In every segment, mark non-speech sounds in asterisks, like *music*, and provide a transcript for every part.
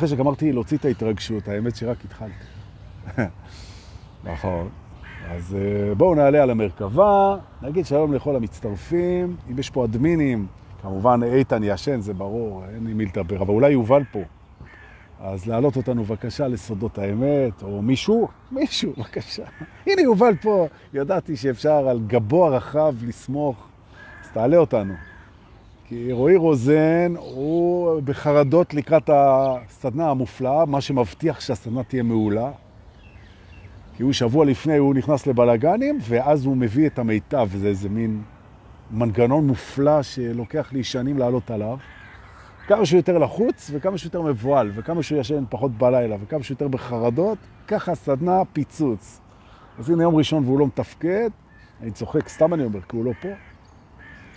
אחרי שגמרתי להוציא את ההתרגשות, האמת שרק התחלתי. *laughs* נכון. אז אה, בואו נעלה על המרכבה, נגיד שלום לכל המצטרפים. אם יש פה אדמינים, כמובן איתן ישן, זה ברור, אין לי מי לדבר, אבל אולי יובל פה. אז להעלות אותנו בבקשה לסודות האמת, או מישהו, מישהו, בבקשה. *laughs* הנה יובל פה, ידעתי שאפשר על גבו הרחב לסמוך, אז תעלה אותנו. כי רועי רוזן הוא בחרדות לקראת הסדנה המופלאה, מה שמבטיח שהסדנה תהיה מעולה. כי הוא שבוע לפני, הוא נכנס לבלגנים, ואז הוא מביא את המיטב, וזה איזה מין מנגנון מופלא שלוקח לי שנים לעלות עליו. כמה שהוא יותר לחוץ, וכמה שהוא יותר מבועל, וכמה שהוא ישן פחות בלילה, וכמה שהוא יותר בחרדות, ככה סדנה פיצוץ. אז הנה יום ראשון והוא לא מתפקד, אני צוחק, סתם אני אומר, כי הוא לא פה,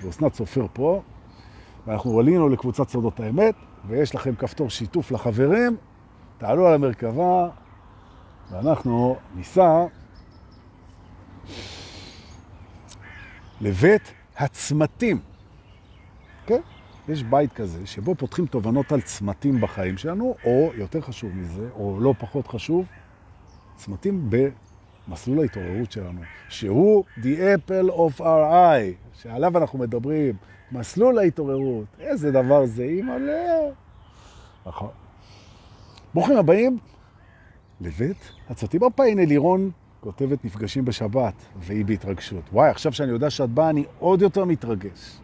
ואוסנת סופר פה, ואנחנו עלינו לקבוצת סודות האמת, ויש לכם כפתור שיתוף לחברים, תעלו על המרכבה, ואנחנו ניסע לבית הצמתים. כן? יש בית כזה שבו פותחים תובנות על צמתים בחיים שלנו, או יותר חשוב מזה, או לא פחות חשוב, צמתים במסלול ההתעוררות שלנו, שהוא the apple of our eye, שעליו אנחנו מדברים, מסלול ההתעוררות. איזה דבר זה, אימא'לה. נכון. ברוכים הבאים לבית. הופה, הנה לירון כותבת נפגשים בשבת, והיא בהתרגשות. וואי, עכשיו שאני יודע שאת באה, אני עוד יותר מתרגש.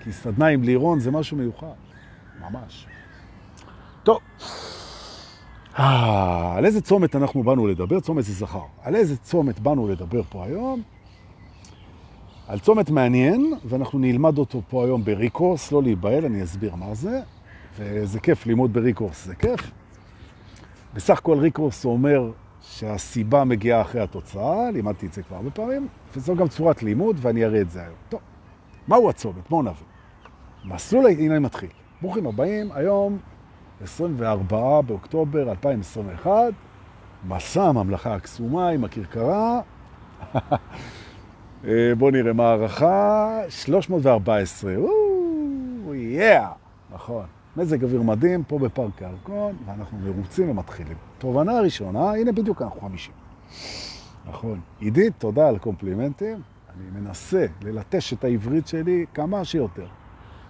כי סדנה עם לירון זה משהו מיוחד, ממש. טוב, אה, על איזה צומת אנחנו באנו לדבר? צומת זה זכר. על איזה צומת באנו לדבר פה היום? על צומת מעניין, ואנחנו נלמד אותו פה היום בריקורס, לא להיבהל, אני אסביר מה זה. וזה כיף, לימוד בריקורס זה כיף. בסך הכל ריקורס אומר שהסיבה מגיעה אחרי התוצאה, לימדתי את זה כבר הרבה פעמים, וזו גם צורת לימוד, ואני אראה את זה היום. טוב, מהו הצומת? בואו נבין. מסלול, הנה אני מתחיל. ברוכים הבאים, היום 24 באוקטובר 2021, מסע הממלכה הקסומה עם הכרכרה. *laughs* בואו נראה מה הערכה, 314, וואו, יאה, נכון. מזג אוויר מדהים פה בפארק הירקון, ואנחנו מרוצים ומתחילים. תובנה הראשונה, הנה בדיוק אנחנו 50. נכון. עידית, תודה על קומפלימנטים. אני מנסה ללטש את העברית שלי כמה שיותר.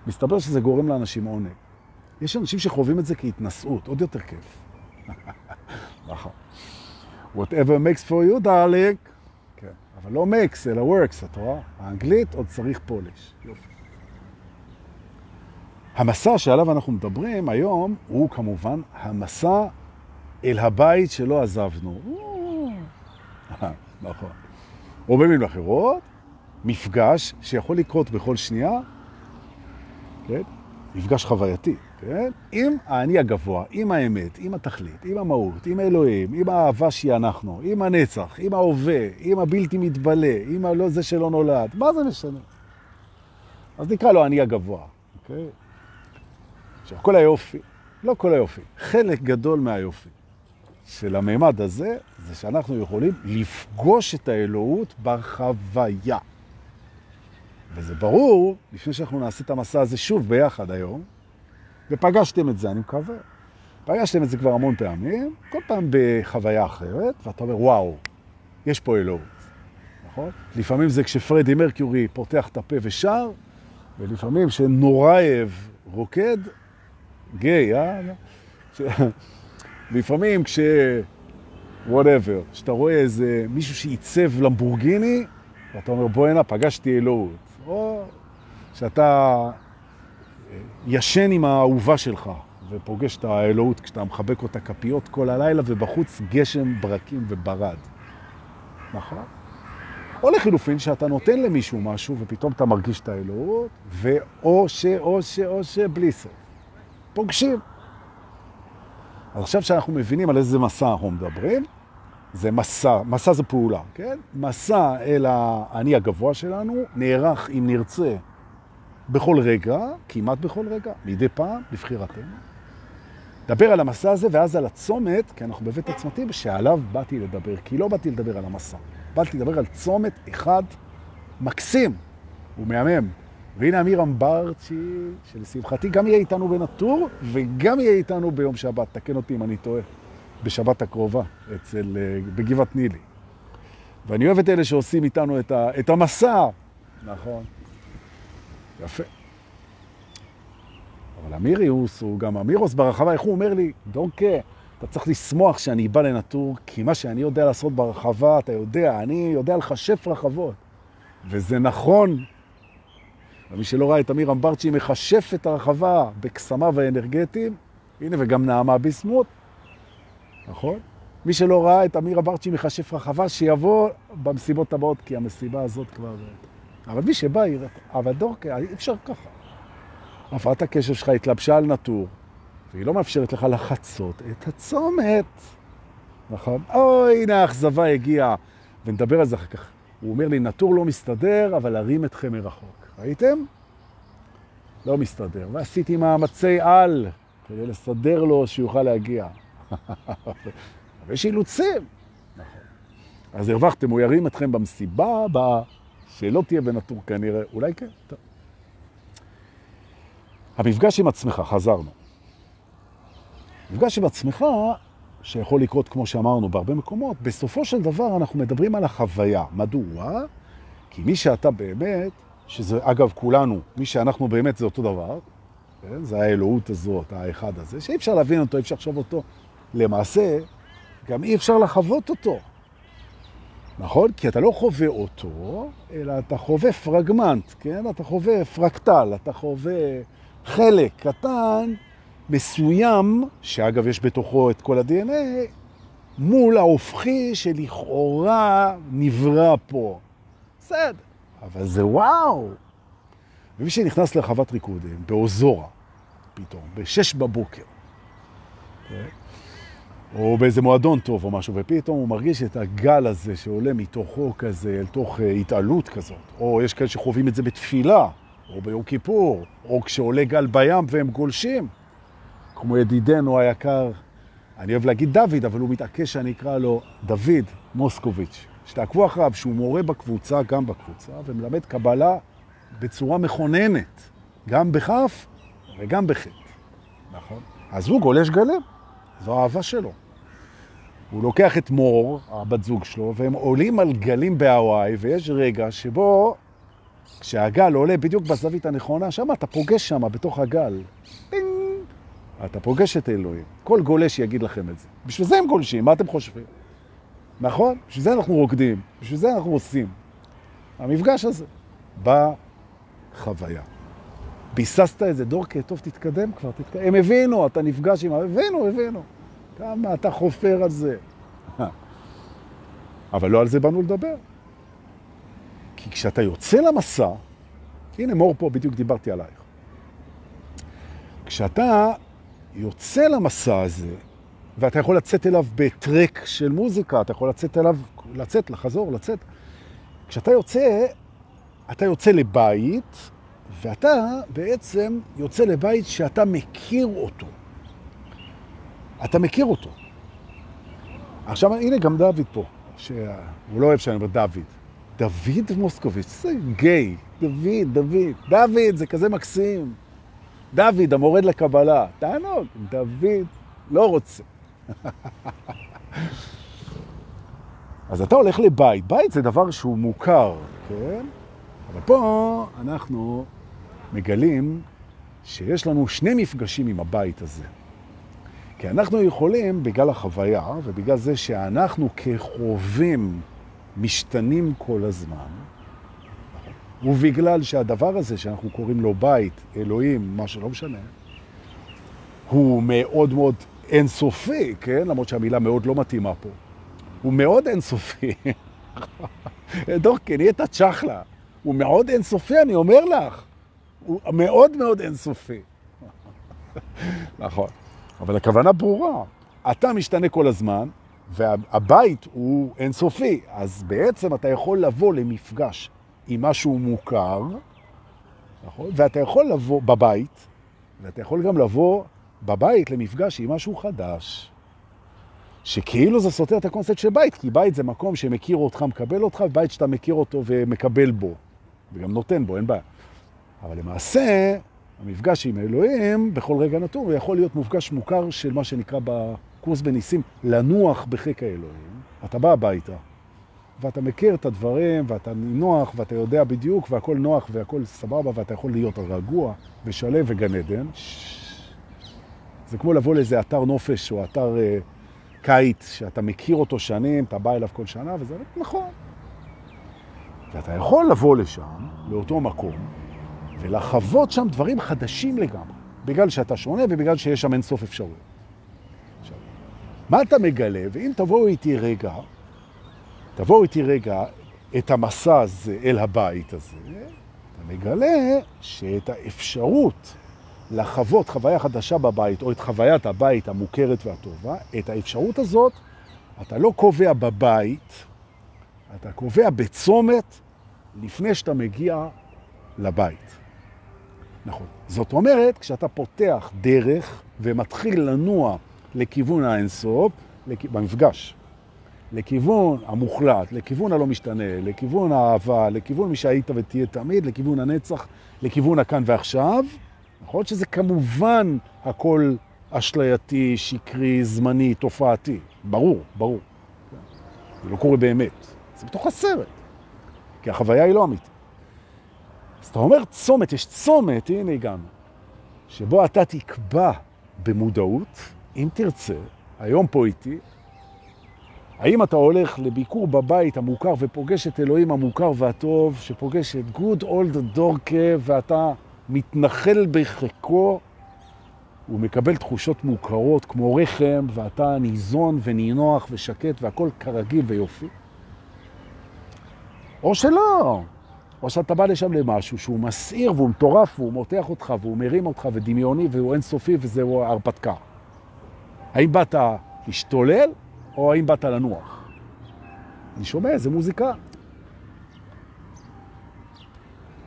מסתבר שזה גורם לאנשים עונג. יש אנשים שחווים את זה כהתנסות, עוד יותר כיף. *laughs* נכון. Whatever makes for you, darling. אבל לא makes, אלא works, את רואה? האנגלית עוד צריך פוליש. יופי. המסע שעליו אנחנו מדברים היום הוא כמובן המסע אל הבית שלא עזבנו. *laughs* נכון. או במילים אחרות, מפגש שיכול לקרות בכל שנייה, כן? מפגש חווייתי, כן? עם האני הגבוה, עם האמת, עם התכלית, עם המהות, עם האלוהים, עם האהבה שהיא אנחנו, עם הנצח, עם ההווה, עם הבלתי מתבלה, עם הלא זה שלא נולד. מה זה משנה? אז נקרא לו האני הגבוה, אוקיי? עכשיו, כל היופי, לא כל היופי, חלק גדול מהיופי של הממד הזה, זה שאנחנו יכולים לפגוש את האלוהות בחוויה. וזה ברור, לפני שאנחנו נעשה את המסע הזה שוב ביחד היום, ופגשתם את זה, אני מקווה. פגשתם את זה כבר המון פעמים, כל פעם בחוויה אחרת, ואתה אומר, וואו, יש פה אלוהות, נכון? לפעמים זה כשפרדי מרקיורי פותח את הפה ושר, ולפעמים כשנורייב רוקד, גיי, אה? לפעמים כש... whatever, שאתה רואה איזה מישהו שעיצב למבורגיני, ואתה אומר, בוא הנה, פגשתי אלוהות. או שאתה ישן עם האהובה שלך ופוגש את האלוהות כשאתה מחבק אותה כפיות כל הלילה ובחוץ גשם, ברקים וברד. נכון? או לחילופין שאתה נותן למישהו משהו ופתאום אתה מרגיש את האלוהות, ואו ש, או ש, או ש, בלי סוף. פוגשים. אז עכשיו שאנחנו מבינים על איזה מסע אנחנו מדברים, זה מסע, מסע זה פעולה, כן? מסע אל האני הגבוה שלנו נערך, אם נרצה, בכל רגע, כמעט בכל רגע, מדי פעם, לבחירתנו. דבר על המסע הזה ואז על הצומת, כי אנחנו בבית הצמתים, שעליו באתי לדבר, כי לא באתי לדבר על המסע. באתי לדבר על צומת אחד מקסים ומהמם, והנה אמיר אמברצ'י, שלשמחתי גם יהיה איתנו בנטור, וגם יהיה איתנו ביום שבת, תקן אותי אם אני טועה, בשבת הקרובה, אצל, אה, בגבעת נילי. ואני אוהב את אלה שעושים איתנו את, ה, את המסע. נכון. יפה. אבל אמיריוס הוא גם אמירוס ברחבה, איך הוא אומר לי, דונקה, אתה צריך לשמוח שאני בא לנטור, כי מה שאני יודע לעשות ברחבה, אתה יודע, אני יודע לחשף רחבות. וזה נכון. ומי שלא ראה את אמיר אמברצ'י מחשף את הרחבה בקסמיו האנרגטיים, הנה, וגם נעמה ביסמוט, נכון? מי שלא ראה את אמיר אמברצ'י מחשף רחבה, שיבוא במסיבות הבאות, כי המסיבה הזאת כבר... אבל מי שבא יראה, אבל דורקה, אי אפשר ככה. הפרעת הקשב שלך התלבשה על נטור, והיא לא מאפשרת לך לחצות את הצומת. נכון? אוי, הנה האכזבה הגיעה, ונדבר על זה אחר כך. הוא אומר לי, נטור לא מסתדר, אבל להרים אתכם מרחוק. ראיתם? לא מסתדר. ועשיתי מאמצי על כדי לסדר לו שיוכל להגיע. *laughs* אבל יש אילוצים. נכון. אז הרווחתם, הוא ירים אתכם במסיבה הבאה, שלא תהיה בנטור כנראה, אולי כן, טוב. המפגש עם עצמך, חזרנו. מפגש עם עצמך, שיכול לקרות, כמו שאמרנו, בהרבה מקומות, בסופו של דבר אנחנו מדברים על החוויה. מדוע? כי מי שאתה באמת, שזה אגב כולנו, מי שאנחנו באמת זה אותו דבר, כן? זה האלוהות הזאת, האחד הזה, שאי אפשר להבין אותו, אי אפשר לחשוב אותו. למעשה, גם אי אפשר לחוות אותו. נכון? כי אתה לא חווה אותו, אלא אתה חווה פרגמנט, כן? אתה חווה פרקטל, אתה חווה חלק קטן, מסוים, שאגב יש בתוכו את כל ה-DNA, מול ההופכי שלכאורה נברא פה. בסדר, אבל זה וואו. ומי שנכנס לרחבת ריקודים, באוזורה, פתאום, בשש בבוקר, כן? או באיזה מועדון טוב או משהו, ופתאום הוא מרגיש את הגל הזה שעולה מתוכו כזה, אל תוך אה, התעלות כזאת. או יש כאלה שחווים את זה בתפילה, או ביום כיפור, או כשעולה גל בים והם גולשים. כמו ידידנו היקר, אני אוהב להגיד דוד, אבל הוא מתעקש שאני אקרא לו דוד מוסקוביץ', שתעקבו אחריו, שהוא מורה בקבוצה, גם בקבוצה, ומלמד קבלה בצורה מכוננת, גם בכף וגם בחטא. נכון? אז הוא גולש גלים, זו האהבה שלו. הוא לוקח את מור, הבת זוג שלו, והם עולים על גלים בהוואי, ויש רגע שבו, כשהגל עולה בדיוק בזווית הנכונה, שם אתה פוגש שם, בתוך הגל. פינג! אתה פוגש את אלוהים. כל גולש יגיד לכם את זה. בשביל זה הם גולשים, מה אתם חושבים? נכון? בשביל זה אנחנו רוקדים, בשביל זה אנחנו עושים. המפגש הזה בחוויה. ביססת את זה, דורקה, טוב, תתקדם כבר, תתקדם. הם הבינו, אתה נפגש עם... הבינו, הבינו. כמה אתה חופר על זה. *laughs* אבל לא על זה באנו לדבר. כי כשאתה יוצא למסע, הנה מור פה, בדיוק דיברתי עלייך. כשאתה יוצא למסע הזה, ואתה יכול לצאת אליו בטרק של מוזיקה, אתה יכול לצאת אליו, לצאת, לחזור, לצאת. כשאתה יוצא, אתה יוצא לבית, ואתה בעצם יוצא לבית שאתה מכיר אותו. אתה מכיר אותו. עכשיו, הנה גם דוד פה, שהוא לא אוהב שאני אומר דוד. דוד מוסקוביץ', זה גיי. דוד, דוד. דוד, זה כזה מקסים. דוד, המורד לקבלה. תענוג, דוד לא רוצה. *laughs* אז אתה הולך לבית. בית זה דבר שהוא מוכר, כן? אבל פה אנחנו מגלים שיש לנו שני מפגשים עם הבית הזה. כי אנחנו יכולים, בגלל החוויה, ובגלל זה שאנחנו כחובים משתנים כל הזמן, ובגלל שהדבר הזה שאנחנו קוראים לו בית, אלוהים, מה שלא משנה, הוא מאוד מאוד אינסופי, כן? למרות שהמילה מאוד לא מתאימה פה. הוא מאוד אינסופי. *laughs* דורקי, נהיית צ'חלה. הוא מאוד אינסופי, אני אומר לך. הוא מאוד מאוד אינסופי. *laughs* נכון. אבל הכוונה ברורה. אתה משתנה כל הזמן, והבית הוא אינסופי. אז בעצם אתה יכול לבוא למפגש עם משהו מוכר, נכון? ואתה יכול לבוא בבית, ואתה יכול גם לבוא בבית למפגש עם משהו חדש, שכאילו זה סותר את הקונספט של בית, כי בית זה מקום שמכיר אותך, מקבל אותך, ובית שאתה מכיר אותו ומקבל בו, וגם נותן בו, אין בעיה. אבל למעשה, המפגש עם אלוהים, בכל רגע נתון, הוא יכול להיות מפגש מוכר של מה שנקרא בקורס בניסים, לנוח בחיק האלוהים. אתה בא הביתה, ואתה מכיר את הדברים, ואתה נוח, ואתה יודע בדיוק, והכל נוח, והכל סבבה, ואתה יכול להיות רגוע ושלב וגן עדן. זה כמו לבוא לאיזה אתר נופש או אתר אה, קיץ, שאתה מכיר אותו שנים, אתה בא אליו כל שנה, וזה נכון. ואתה יכול לבוא לשם, לאותו מקום, ולחוות שם דברים חדשים לגמרי, בגלל שאתה שונה ובגלל שיש שם אין סוף אפשרויות. מה אתה מגלה? ואם תבואו איתי רגע, תבואו איתי רגע את המסע הזה אל הבית הזה, אתה מגלה שאת האפשרות לחוות חוויה חדשה בבית, או את חוויית הבית המוכרת והטובה, את האפשרות הזאת אתה לא קובע בבית, אתה קובע בצומת לפני שאתה מגיע לבית. נכון. זאת אומרת, כשאתה פותח דרך ומתחיל לנוע לכיוון האינסוף, לכ... במפגש, לכיוון המוחלט, לכיוון הלא משתנה, לכיוון האהבה, לכיוון מי שהיית ותהיה תמיד, לכיוון הנצח, לכיוון הכאן ועכשיו, נכון שזה כמובן הכל אשלייתי, שקרי, זמני, תופעתי. ברור, ברור. זה לא קורה באמת. זה בתוך הסרט. כי החוויה היא לא אמיתית. אז אתה אומר צומת, יש צומת, הנה הגענו, שבו אתה תקבע במודעות, אם תרצה, היום פה איתי, האם אתה הולך לביקור בבית המוכר ופוגש את אלוהים המוכר והטוב, שפוגש את גוד אולד דורקה ואתה מתנחל בחיקו, הוא מקבל תחושות מוכרות כמו רחם, ואתה ניזון ונינוח ושקט והכל כרגיל ויופי. או שלא, או שאתה בא לשם למשהו שהוא מסעיר והוא מטורף והוא מותח אותך והוא מרים אותך ודמיוני והוא אינסופי וזהו הרפתקה. האם באת להשתולל או האם באת לנוח? אני שומע איזה מוזיקה.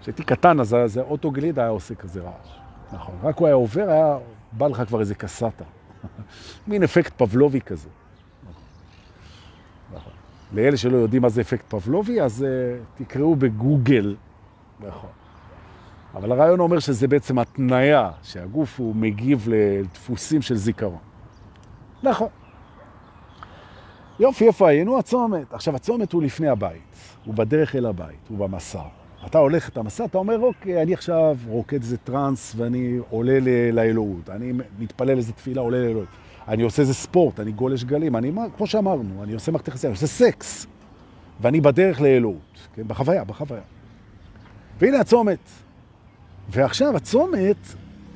כשהייתי קטן אז זה אוטו גליד היה עושה כזה רעש. נכון, רק הוא היה עובר, היה בא לך כבר איזה קסטה. *laughs* מין אפקט פבלובי כזה. לאלה שלא יודעים מה זה אפקט פבלובי, אז uh, תקראו בגוגל. נכון. אבל הרעיון אומר שזה בעצם התניה, שהגוף הוא מגיב לדפוסים של זיכרון. נכון. יופי, איפה היינו? הצומת. עכשיו, הצומת הוא לפני הבית, הוא בדרך אל הבית, הוא במסע. אתה הולך את המסע, אתה אומר, אוקיי, אני עכשיו רוקד איזה טרנס ואני עולה לאלוהות, אני מתפלל איזה תפילה, עולה לאלוהות. אני עושה איזה ספורט, אני גולש גלים, אני, כמו שאמרנו, אני עושה מערכת יחסים, אני עושה סקס, ואני בדרך לאלוהות, כן? בחוויה, בחוויה. והנה הצומת. ועכשיו הצומת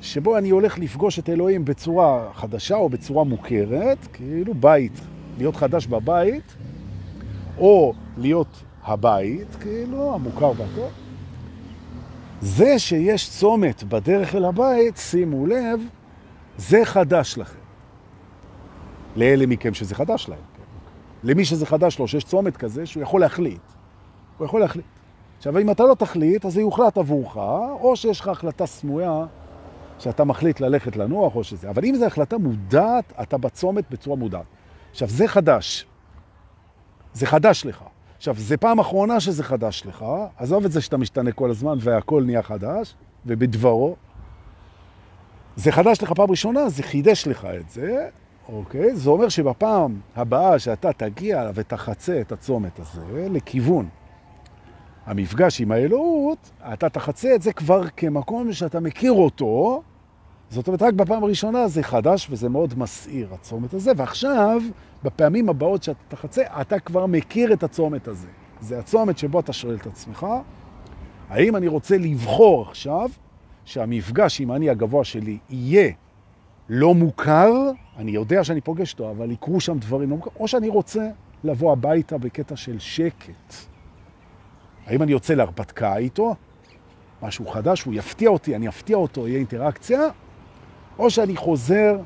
שבו אני הולך לפגוש את אלוהים בצורה חדשה או בצורה מוכרת, כאילו בית, להיות חדש בבית, או להיות הבית, כאילו, המוכר והטוב. זה שיש צומת בדרך אל הבית, שימו לב, זה חדש לכם. לאלה מכם שזה חדש להם. כן? למי שזה חדש לו, שיש צומת כזה, שהוא יכול להחליט. הוא יכול להחליט. עכשיו, אם אתה לא תחליט, אז זה יוחלט עבורך, או שיש לך החלטה סמויה שאתה מחליט ללכת לנוח או שזה. אבל אם זו החלטה מודעת, אתה בצומת בצורה מודעת. עכשיו, זה חדש. זה חדש לך. עכשיו, זה פעם אחרונה שזה חדש לך, עזוב את זה שאתה משתנה כל הזמן והכל נהיה חדש, ובדברו. זה חדש לך פעם ראשונה, זה חידש לך את זה, אוקיי? זה אומר שבפעם הבאה שאתה תגיע ותחצה את הצומת הזה לכיוון המפגש עם האלוהות, אתה תחצה את זה כבר כמקום שאתה מכיר אותו, זאת אומרת, רק בפעם הראשונה זה חדש וזה מאוד מסעיר, הצומת הזה, ועכשיו, בפעמים הבאות שאתה תחצה, אתה כבר מכיר את הצומת הזה. זה הצומת שבו אתה שואל את עצמך, האם אני רוצה לבחור עכשיו שהמפגש עם אני הגבוה שלי יהיה לא מוכר, אני יודע שאני פוגש אותו, אבל יקרו שם דברים לא מוכר, או שאני רוצה לבוא הביתה בקטע של שקט. האם אני יוצא להרפתקה איתו, משהו חדש, הוא יפתיע אותי, אני אפתיע אותו, יהיה אינטראקציה, או שאני חוזר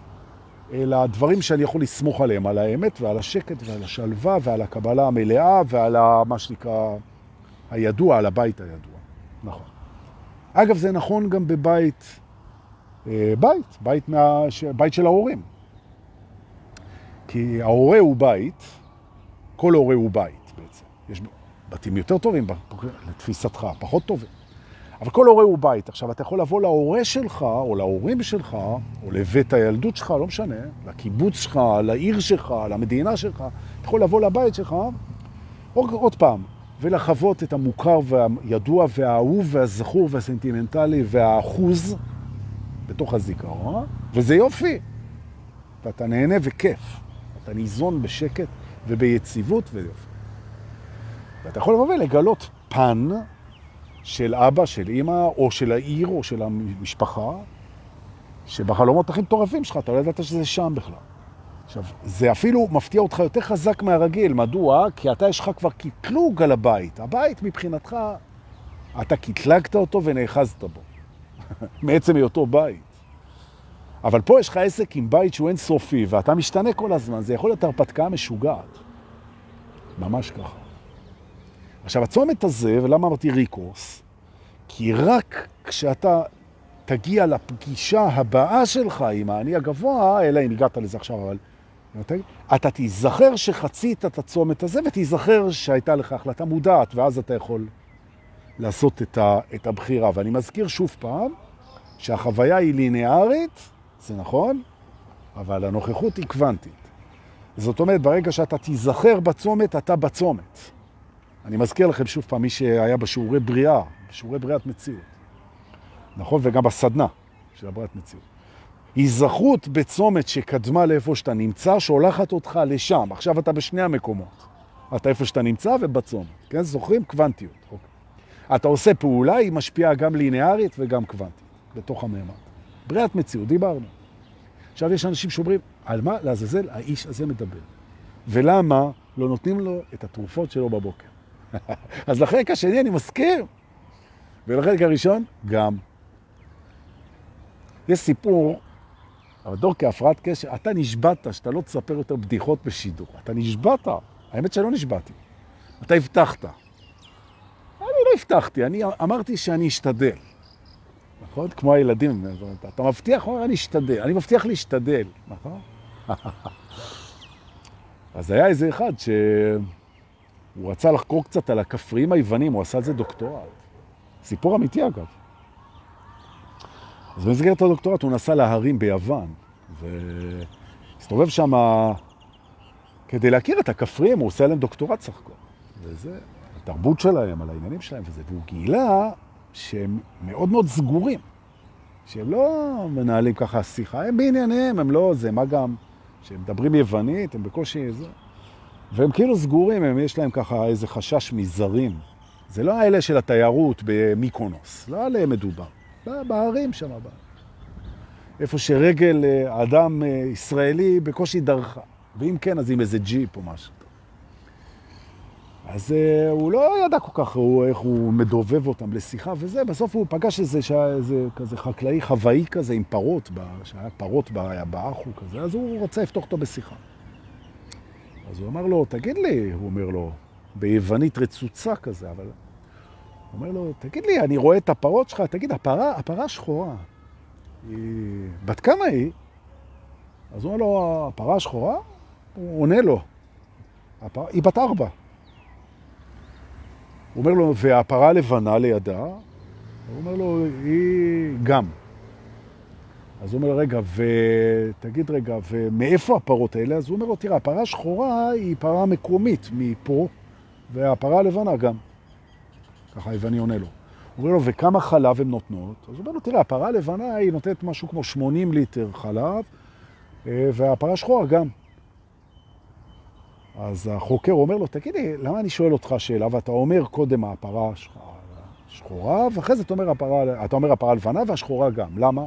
אל הדברים שאני יכול לסמוך עליהם, על האמת ועל השקט ועל השלווה ועל הקבלה המלאה ועל מה שנקרא הידוע, על הבית הידוע. נכון. אגב, זה נכון גם בבית, בית, בית, מה, בית של ההורים. כי ההורה הוא בית, כל הורה הוא בית בעצם. יש בתים יותר טובים לתפיסתך, פחות טובים. אבל כל הורה הוא בית. עכשיו, אתה יכול לבוא להורה שלך, או להורים שלך, או לבית הילדות שלך, לא משנה, לקיבוץ שלך, לעיר שלך, למדינה שלך, אתה יכול לבוא לבית שלך, עוד, עוד פעם, ולחוות את המוכר והידוע והאהוב והזכור והסנטימנטלי והאחוז בתוך הזיכרון, וזה יופי. ואתה נהנה וכיף. אתה ניזון בשקט וביציבות ויופי. ואתה יכול לבוא ולגלות פן של אבא, של אמא, או של העיר, או של המשפחה, שבחלומות הכי מטורפים שלך, אתה לא ידעת שזה שם בכלל. עכשיו, זה אפילו מפתיע אותך יותר חזק מהרגיל. מדוע? כי אתה יש לך כבר קטלוג על הבית. הבית מבחינתך, אתה קטלגת אותו ונאחזת בו. מעצם היותו בית. אבל פה יש לך עסק עם בית שהוא אינסופי, ואתה משתנה כל הזמן. זה יכול להיות הרפתקה משוגעת. ממש ככה. עכשיו, הצומת הזה, ולמה אמרתי ריקורס? כי רק כשאתה תגיע לפגישה הבאה שלך עם האני הגבוה, אלא אם הגעת לזה עכשיו, אבל... אתה תיזכר שחצית את הצומת הזה, ותיזכר שהייתה לך החלטה מודעת, ואז אתה יכול לעשות את, ה, את הבחירה. ואני מזכיר שוב פעם, שהחוויה היא ליניארית, זה נכון, אבל הנוכחות היא קוונטית. זאת אומרת, ברגע שאתה תיזכר בצומת, אתה בצומת. אני מזכיר לכם שוב פעם, מי שהיה בשיעורי בריאה, בשיעורי בריאת מציאות. נכון? וגם בסדנה של הבריאת מציאות. היזכרות בצומת שקדמה לאיפה שאתה נמצא, שהולכת אותך לשם. עכשיו אתה בשני המקומות. אתה איפה שאתה נמצא ובצומת. כן? זוכרים? קוונטיות. אוקיי. אתה עושה פעולה, היא משפיעה גם ליניארית וגם קוונטית, בתוך המאמר. בריאת מציאות, דיברנו. עכשיו יש אנשים שאומרים, על מה לעזאזל האיש הזה מדבר? ולמה לא נותנים לו את התרופות שלו בבוקר? *laughs* אז לחלק השני אני מזכיר, ולחלק הראשון גם. יש סיפור, אבל דור כהפרעת קשר, אתה נשבעת שאתה לא תספר יותר בדיחות בשידור. אתה נשבעת. האמת שלא נשבעתי. אתה הבטחת. הבטחתי, אני אמרתי שאני אשתדל. נכון? כמו הילדים, אתה מבטיח, אומר, אני אשתדל. אני מבטיח להשתדל, נכון? *laughs* אז היה איזה אחד ש... הוא רצה לחקור קצת על הכפריים היוונים, הוא עשה על זה דוקטורט. סיפור אמיתי אגב. אז במסגרת הדוקטורט הוא נסע להרים ביוון, והסתובב שם כדי להכיר את הכפריים, הוא עושה עליהם דוקטורט סך הכל. וזה התרבות שלהם, על העניינים שלהם וזה. והוא גילה שהם מאוד מאוד סגורים, שהם לא מנהלים ככה שיחה, הם בענייניהם, הם לא זה, מה גם שהם מדברים יוונית, הם בקושי זה. והם כאילו סגורים, הם יש להם ככה איזה חשש מזרים. זה לא האלה של התיירות במיקונוס, לא עליהם מדובר. לא, בערים שם, בא. איפה שרגל אה, אדם אה, ישראלי בקושי דרכה. ואם כן, אז עם איזה ג'יפ או משהו. אז uh, הוא לא ידע כל כך הוא, איך הוא מדובב אותם לשיחה וזה, בסוף הוא פגש איזה, איזה כזה חקלאי חוואי כזה עם פרות, שהיה פרות באחו כזה, אז הוא רוצה לפתוח אותו בשיחה. אז הוא אמר לו, תגיד לי, הוא אומר לו, ביוונית רצוצה כזה, אבל... הוא אומר לו, תגיד לי, אני רואה את הפרות שלך, תגיד, הפרה, הפרה שחורה, היא... בת כמה היא? אז הוא אומר לו, הפרה שחורה? הוא עונה לו, הפרה... היא בת ארבע. הוא אומר לו, והפרה לבנה לידה? הוא אומר לו, היא גם. אז הוא אומר, רגע, ותגיד רגע, ומאיפה הפרות האלה? אז הוא אומר לו, תראה, הפרה השחורה היא פרה מקומית מפה, והפרה הלבנה גם. ככה היווני עונה לו. הוא אומר לו, וכמה חלב הן נותנות? אז הוא אומר לו, תראה, הפרה הלבנה היא נותנת משהו כמו 80 ליטר חלב, אה, והפרה השחורה גם. אז החוקר אומר לו, תגיד לי, למה אני שואל אותך שאלה, ואתה אומר קודם הפרה השחורה, ואחרי זה אתה אומר הפרה, אתה אומר הפרה הלבנה והשחורה גם. למה?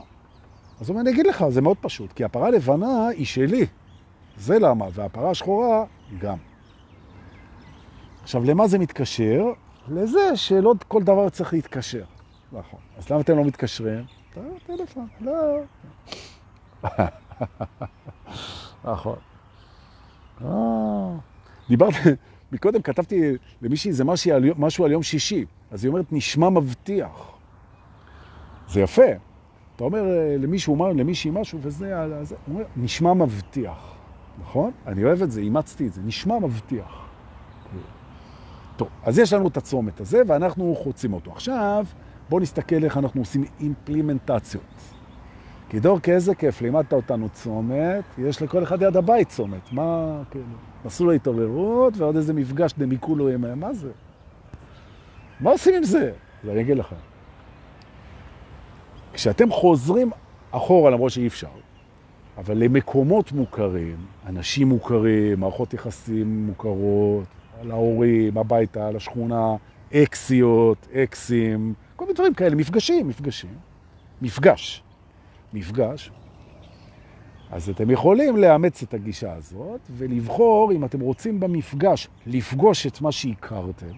אז הוא אומר, אני אגיד לך, זה מאוד פשוט, כי הפרה הלבנה היא שלי. זה למה, והפרה השחורה גם. עכשיו, למה זה מתקשר? לזה שלא כל דבר צריך להתקשר. נכון. אז למה אתם לא מתקשרים? טלפון, לא. נכון. אה. דיברתי, מקודם כתבתי למישהי איזה משהו על יום שישי, אז היא אומרת, נשמע מבטיח. זה יפה, אתה אומר אה, למישהו, אומר למישהי משהו, וזה, זה, הוא אומר, נשמע מבטיח, נכון? אני אוהב את זה, אימצתי את זה, נשמע מבטיח. טוב, אז יש לנו את הצומת הזה, ואנחנו חוצים אותו. עכשיו, בואו נסתכל איך אנחנו עושים אימפלימנטציות. כי דורקה, איזה כיף, לימדת אותנו צומת, יש לכל אחד יד הבית צומת. מה, כאילו, מסלול ההתעוררות ועוד איזה מפגש דמיקולו עם... מה זה? מה עושים עם זה? אז אני אגיד לכם. כשאתם חוזרים אחורה, למרות שאי אפשר, אבל למקומות מוכרים, אנשים מוכרים, מערכות יחסים מוכרות, על ההורים, הביתה, על השכונה, אקסיות, אקסים, כל מיני דברים כאלה, מפגשים, מפגשים. מפגש. מפגש. אז אתם יכולים לאמץ את הגישה הזאת ולבחור אם אתם רוצים במפגש לפגוש את מה שהכרתם,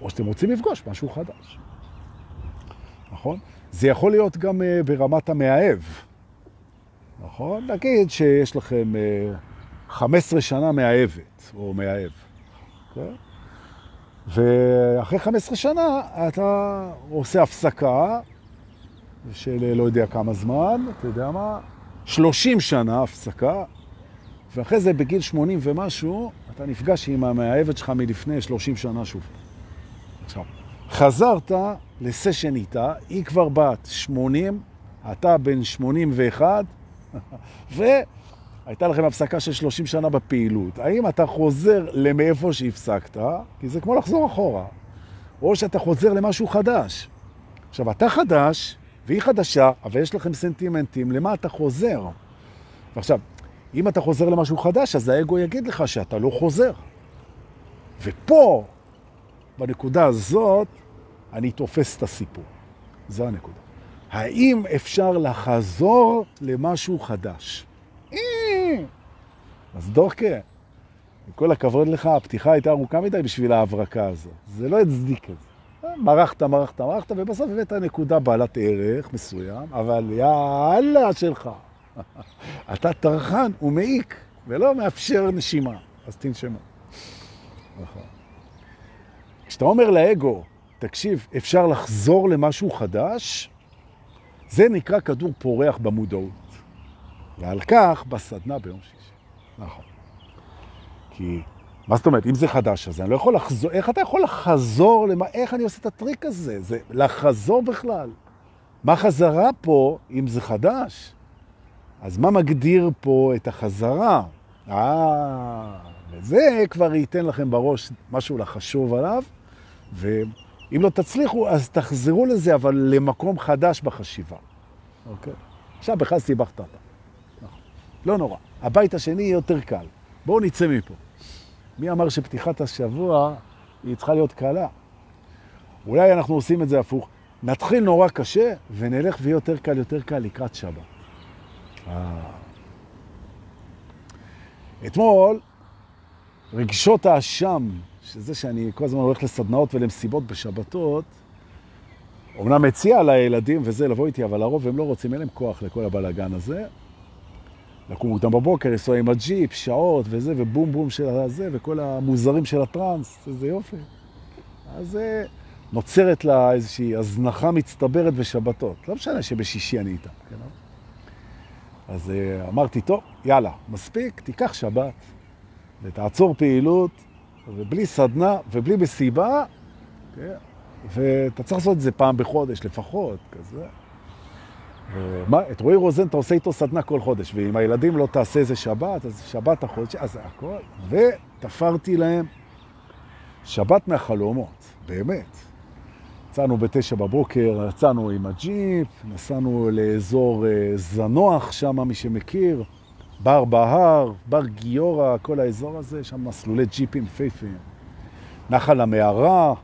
או שאתם רוצים לפגוש משהו חדש. נכון? זה יכול להיות גם uh, ברמת המאהב. נכון? נגיד שיש לכם uh, 15 שנה מאהבת או מאהב. אוקיי? ואחרי 15 שנה אתה עושה הפסקה של לא יודע כמה זמן, אתה יודע מה? 30 שנה הפסקה, ואחרי זה בגיל 80 ומשהו, אתה נפגש עם המאהבת שלך מלפני 30 שנה שוב. עכשיו, חזרת לסשן איתה, היא כבר בת 80, אתה בן 81, *laughs* והייתה לכם הפסקה של 30 שנה בפעילות. האם אתה חוזר למאיפה שהפסקת, כי זה כמו לחזור אחורה, או שאתה חוזר למשהו חדש. עכשיו, אתה חדש, והיא חדשה, אבל יש לכם סנטימנטים, למה אתה חוזר? ועכשיו, אם אתה חוזר למשהו חדש, אז האגו יגיד לך שאתה לא חוזר. ופה, בנקודה הזאת, אני תופס את הסיפור. זו הנקודה. האם אפשר לחזור למשהו חדש? אז דורקה, עם כל הכבוד לך, הפתיחה הייתה ארוכה מדי בשביל ההברקה הזו. זה לא הצדיק את זה. מרחת, מרחת, מרחת, ובסוף הבאת נקודה בעלת ערך מסוים, אבל יאללה שלך. *laughs* אתה טרחן ומעיק, ולא מאפשר נשימה, אז תנשמו. נכון. כשאתה אומר לאגו, תקשיב, אפשר לחזור למשהו חדש, זה נקרא כדור פורח במודעות. ועל כך בסדנה ביום שישי. נכון. כי מה זאת אומרת? אם זה חדש, אז אני לא יכול לחזור, איך אתה יכול לחזור למה, איך אני עושה את הטריק הזה? זה לחזור בכלל. מה חזרה פה אם זה חדש? אז מה מגדיר פה את החזרה? אה, וזה כבר ייתן לכם בראש משהו לחשוב עליו, ואם לא תצליחו, אז תחזרו לזה, אבל למקום חדש בחשיבה. אוקיי? עכשיו בכלל סיבכת אותה. לא נורא. הבית השני יהיה יותר קל. בואו נצא מפה. מי אמר שפתיחת השבוע היא צריכה להיות קלה? אולי אנחנו עושים את זה הפוך. נתחיל נורא קשה ונלך ויהיה יותר קל, יותר קל לקראת שבת. אה. אתמול, רגשות האשם, שזה שאני כל הזמן הולך לסדנאות ולמסיבות בשבתות, אמנם מציע לילדים וזה לבוא איתי, אבל לרוב הם לא רוצים, אין להם כוח לכל הבלגן הזה. לקום מוקדם בבוקר, לנסוע עם הג'יפ, שעות וזה, ובום בום של הזה, וכל המוזרים של הטרנס, איזה יופי. אז אה, נוצרת לה איזושהי הזנחה מצטברת בשבתות. לא משנה שבשישי אני איתה. כן? אז אה, אמרתי, טוב, יאללה, מספיק, תיקח שבת, ותעצור פעילות, ובלי סדנה ובלי מסיבה, כן? ואתה צריך לעשות את זה פעם בחודש לפחות, כזה. מה, את רועי רוזן אתה עושה איתו סדנה כל חודש, ואם הילדים לא תעשה איזה שבת, אז שבת החודש, אז הכל. ותפרתי להם שבת מהחלומות, באמת. יצאנו בתשע בבוקר, יצאנו עם הג'יפ, נסענו לאזור אה, זנוח שם, מי שמכיר, בר בהר, בר גיורא, כל האזור הזה, שם מסלולי ג'יפים פייפים. נחל המערה,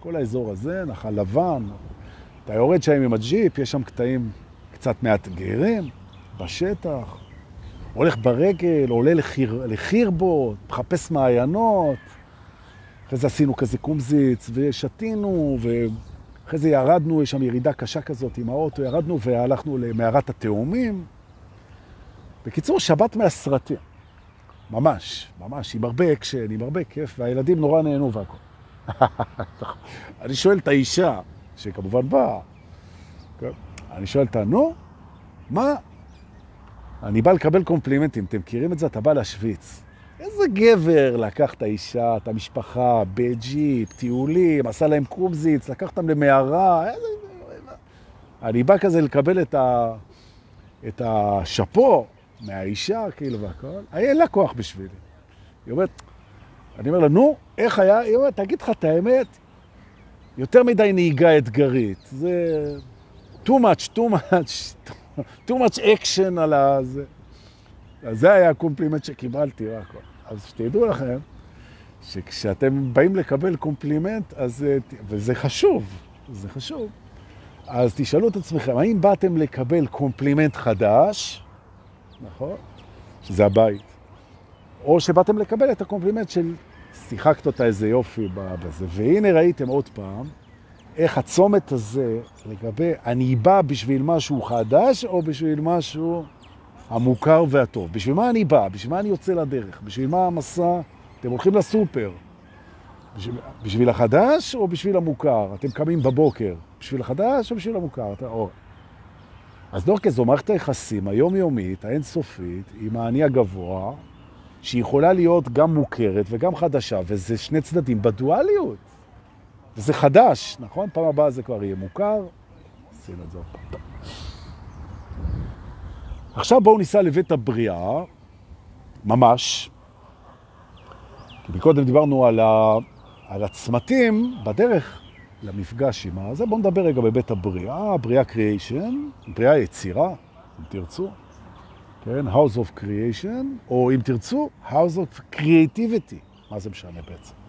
כל האזור הזה, נחל לבן. אתה יורד שם עם הג'יפ, יש שם קטעים קצת מאתגרים בשטח, הולך ברגל, עולה לחיר, לחירבה, מחפש מעיינות, אחרי זה עשינו כזה קומזיץ ושתינו, ואחרי זה ירדנו, יש שם ירידה קשה כזאת עם האוטו, ירדנו והלכנו למערת התאומים. בקיצור, שבת מהסרטים. ממש, ממש, עם הרבה אקשן, עם הרבה כיף, והילדים נורא נהנו והכל. *laughs* אני שואל את האישה, שכמובן באה. אני שואל אותה, נו, מה? אני בא לקבל קומפלימנטים, אתם מכירים את זה? אתה בא להשוויץ. איזה גבר לקח את האישה, את המשפחה, בג'יפ, טיולים, עשה להם קרומזיץ, לקח אותם למערה, איזה... אני בא כזה לקבל את, ה... את השפו מהאישה, כאילו, והכל, אין לה כוח בשבילי. היא אומרת, אני אומר לה, נו, איך היה? היא אומרת, אגיד לך את האמת, יותר מדי נהיגה אתגרית. זה too much, too much, *laughs* too much action על הזה. אז זה היה הקומפלימנט שקיבלתי, רק. אז שתדעו לכם, שכשאתם באים לקבל קומפלימנט, אז, וזה חשוב, זה חשוב, אז תשאלו את עצמכם, האם באתם לקבל קומפלימנט חדש, נכון? שזה הבית, או שבאתם לקבל את הקומפלימנט של שיחקת אותה איזה יופי בזה. והנה ראיתם עוד פעם, איך הצומת הזה לגבי אני בא בשביל משהו חדש או בשביל משהו המוכר והטוב. בשביל מה אני בא? בשביל מה אני יוצא לדרך? בשביל מה המסע? אתם הולכים לסופר. בשביל, בשביל החדש או בשביל המוכר? אתם קמים בבוקר. בשביל החדש או בשביל המוכר? אתה, או... אז דורקה זו מערכת היחסים היומיומית, האינסופית, עם האני הגבוה, שיכולה להיות גם מוכרת וגם חדשה, וזה שני צדדים בדואליות. וזה חדש, נכון? פעם הבאה זה כבר יהיה מוכר. עשינו את זה. עכשיו בואו ניסע לבית הבריאה, ממש. כי מקודם דיברנו על, ה... על הצמתים בדרך למפגש עם הזה. בואו נדבר רגע בבית הבריאה, בריאה קריאיישן, בריאה יצירה, אם תרצו. כן, House of Creation, או אם תרצו, House of Creativity. מה זה משנה בעצם?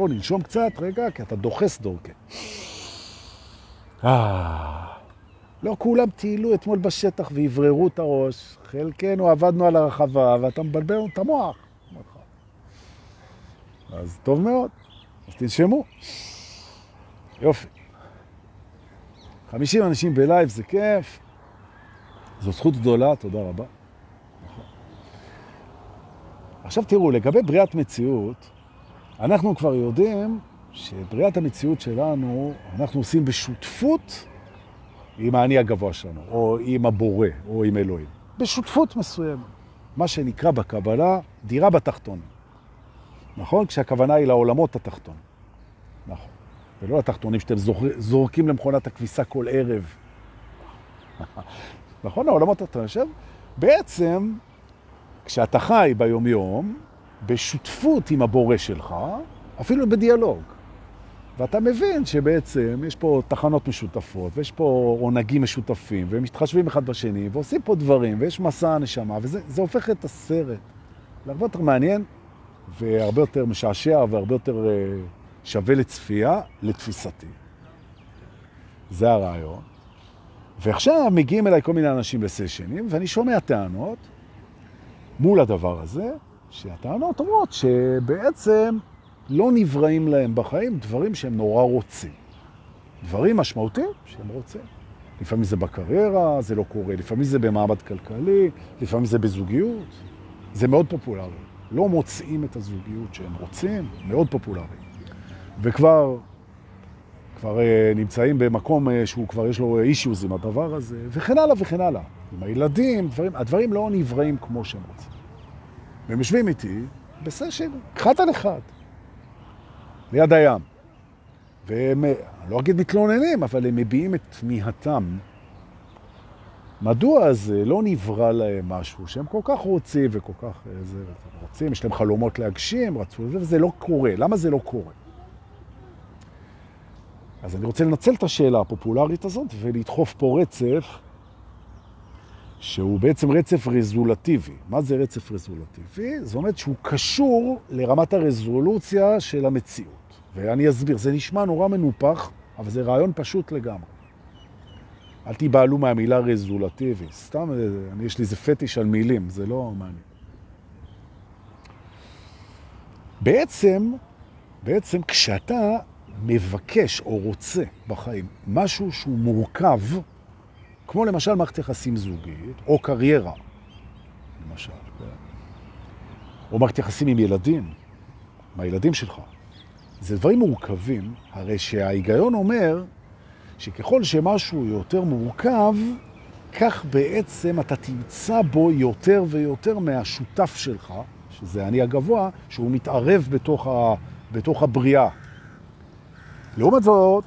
בואו ננשום קצת, רגע, כי אתה דוחס דורקה. אה... לא כולם טיילו אתמול בשטח ויבררו את הראש. חלקנו עבדנו על הרחבה, ואתה מבלבל את המוח. אז טוב מאוד, אז תנשמו. יופי. 50 אנשים בלייב זה כיף. זו זכות גדולה, תודה רבה. נכון. עכשיו תראו, לגבי בריאת מציאות, אנחנו כבר יודעים שבריאת המציאות שלנו, אנחנו עושים בשותפות עם האני הגבוה שלנו, או עם הבורא, או עם אלוהים. בשותפות מסוימת. מה שנקרא בקבלה דירה בתחתון. נכון? כשהכוונה היא לעולמות התחתון. נכון. ולא לתחתונים שאתם זורקים למכונת הכביסה כל ערב. *laughs* נכון? העולמות התחתון. עכשיו, בעצם, כשאתה חי ביום-יום, בשותפות עם הבורא שלך, אפילו בדיאלוג, ואתה מבין שבעצם יש פה תחנות משותפות, ויש פה עונגים משותפים, והם מתחשבים אחד בשני, ועושים פה דברים, ויש מסע הנשמה, וזה הופך את הסרט להרבה יותר מעניין, והרבה יותר משעשע, והרבה יותר uh, שווה לצפייה, לתפיסתי. זה הרעיון. ועכשיו מגיעים אליי כל מיני אנשים לסשנים, ואני שומע טענות מול הדבר הזה, שהטענות אומרות שבעצם לא נבראים להם בחיים דברים שהם נורא רוצים. דברים משמעותיים שהם רוצים. לפעמים זה בקריירה, זה לא קורה, לפעמים זה במעמד כלכלי, לפעמים זה בזוגיות. זה מאוד פופולרי. לא מוצאים את הזוגיות שהם רוצים, מאוד פופולרי. וכבר כבר uh, נמצאים במקום uh, שהוא כבר יש לו אישיוז עם הדבר הזה, וכן הלאה וכן הלאה. עם הילדים, דברים, הדברים לא נבראים כמו שהם רוצים. והם יושבים איתי בסשן, אחד על אחד. ליד הים. והם, לא אגיד מתלוננים, אבל הם מביעים את תמיהתם. מדוע זה לא נברא להם משהו שהם כל כך רוצים וכל כך זה, רוצים, יש להם חלומות להגשים, רצו לזה, וזה לא קורה. למה זה לא קורה? אז אני רוצה לנצל את השאלה הפופולרית הזאת ולדחוף פה רצף שהוא בעצם רצף רזולטיבי. מה זה רצף רזולטיבי? זאת אומרת שהוא קשור לרמת הרזולוציה של המציאות. ואני אסביר, זה נשמע נורא מנופח, אבל זה רעיון פשוט לגמרי. אל תיבעלו מהמילה רזולטיבי. סתם, אני, יש לי איזה פטיש על מילים, זה לא מעניין. בעצם, בעצם כשאתה מבקש או רוצה בחיים משהו שהוא מורכב, כמו למשל מערכת יחסים זוגית, או קריירה, למשל, כן? או מערכת יחסים עם ילדים, עם הילדים שלך. זה דברים מורכבים, הרי שההיגיון אומר שככל שמשהו יותר מורכב, כך בעצם אתה תמצא בו יותר ויותר מהשותף שלך, שזה אני הגבוה, שהוא מתערב בתוך, ה, בתוך הבריאה. לעומת זאת,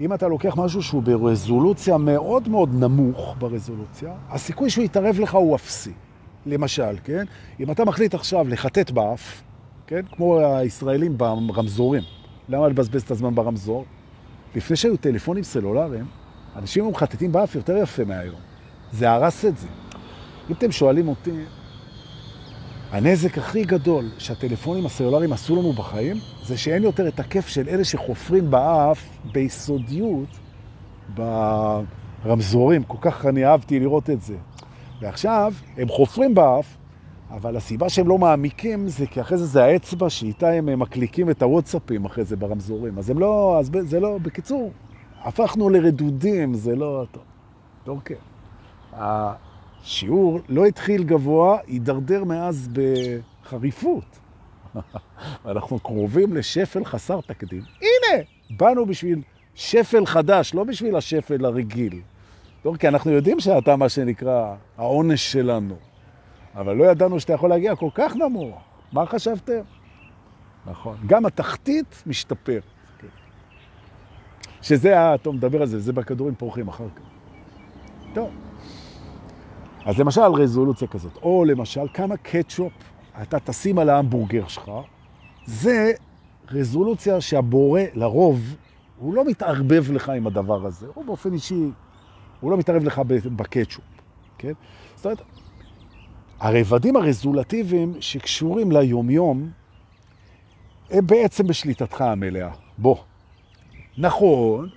אם אתה לוקח משהו שהוא ברזולוציה מאוד מאוד נמוך ברזולוציה, הסיכוי שהוא יתערב לך הוא אפסי. למשל, כן? אם אתה מחליט עכשיו לחטט באף, כן? כמו הישראלים ברמזורים, למה לבזבז את הזמן ברמזור? לפני שהיו טלפונים סלולריים, אנשים היו מחטטים באף יותר יפה מהיום. זה הרס את זה. אם אתם שואלים אותי, הנזק הכי גדול שהטלפונים הסלולריים עשו לנו בחיים, זה שאין יותר את הכיף של אלה שחופרים באף ביסודיות ברמזורים. כל כך אני אהבתי לראות את זה. ועכשיו, הם חופרים באף, אבל הסיבה שהם לא מעמיקים זה כי אחרי זה זה האצבע שאיתה הם מקליקים את הוואטסאפים אחרי זה ברמזורים. אז הם לא, אז זה לא, בקיצור, הפכנו לרדודים, זה לא טוב. אוקיי. השיעור לא התחיל גבוה, הידרדר מאז בחריפות. *laughs* אנחנו קרובים לשפל חסר תקדים. הנה, באנו בשביל שפל חדש, לא בשביל השפל הרגיל. לא, כי אנחנו יודעים שאתה מה שנקרא העונש שלנו, אבל לא ידענו שאתה יכול להגיע כל כך נמוך. מה חשבתם? נכון. גם התחתית משתפר. שזה, אתה מדבר על זה, זה בכדורים פורחים אחר כך. טוב. אז למשל רזולוציה כזאת, או למשל כמה קטשופ אתה תשים על ההמבורגר שלך, זה רזולוציה שהבורא לרוב, הוא לא מתערבב לך עם הדבר הזה, הוא באופן אישי, הוא לא מתערב לך בקטשופ, כן? זאת אומרת, הרבדים הרזולטיביים שקשורים ליומיום, הם בעצם בשליטתך המלאה. בוא. נכון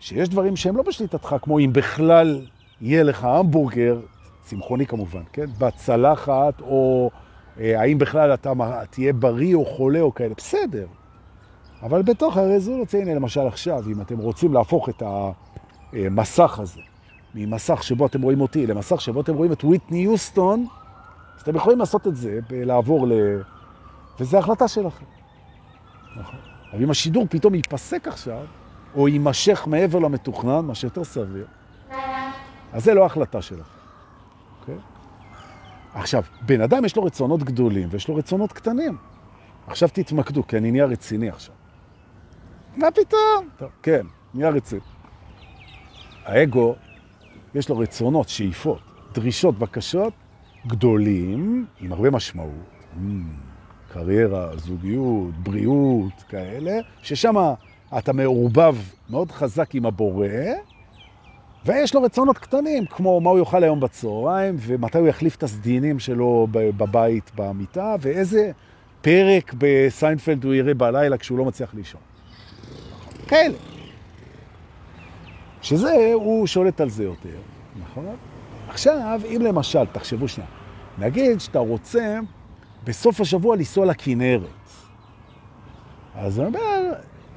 שיש דברים שהם לא בשליטתך, כמו אם בכלל יהיה לך המבורגר, צמחוני כמובן, כן? בצלחת, או אה, האם בכלל אתה תהיה בריא או חולה או כאלה, בסדר. אבל בתוך הרזולוציה, הנה למשל עכשיו, אם אתם רוצים להפוך את המסך הזה, ממסך שבו אתם רואים אותי למסך שבו אתם רואים את וויטני יוסטון, אז אתם יכולים לעשות את זה, לעבור ל... וזו החלטה שלכם. נכון. אבל אם השידור פתאום ייפסק עכשיו, או יימשך מעבר למתוכנן, מה שיותר סביר, אז זה לא החלטה שלכם. עכשיו, בן אדם יש לו רצונות גדולים ויש לו רצונות קטנים. עכשיו תתמקדו, כי אני נהיה רציני עכשיו. מה פתאום? טוב, כן, נהיה רציני. האגו, יש לו רצונות, שאיפות, דרישות, בקשות, גדולים, עם הרבה משמעות, mm, קריירה, זוגיות, בריאות, כאלה, ששם אתה מעורבב מאוד חזק עם הבורא, ויש לו רצונות קטנים, כמו מה הוא יאכל היום בצהריים, ומתי הוא יחליף את הסדינים שלו בבית, במיטה, ואיזה פרק בסיינפלד הוא יראה בלילה כשהוא לא מצליח לישון. כאלה. שזה, הוא שולט על זה יותר, נכון? עכשיו, אם למשל, תחשבו שנייה, נגיד שאתה רוצה בסוף השבוע לנסוע לכנרת. אז אני אומר,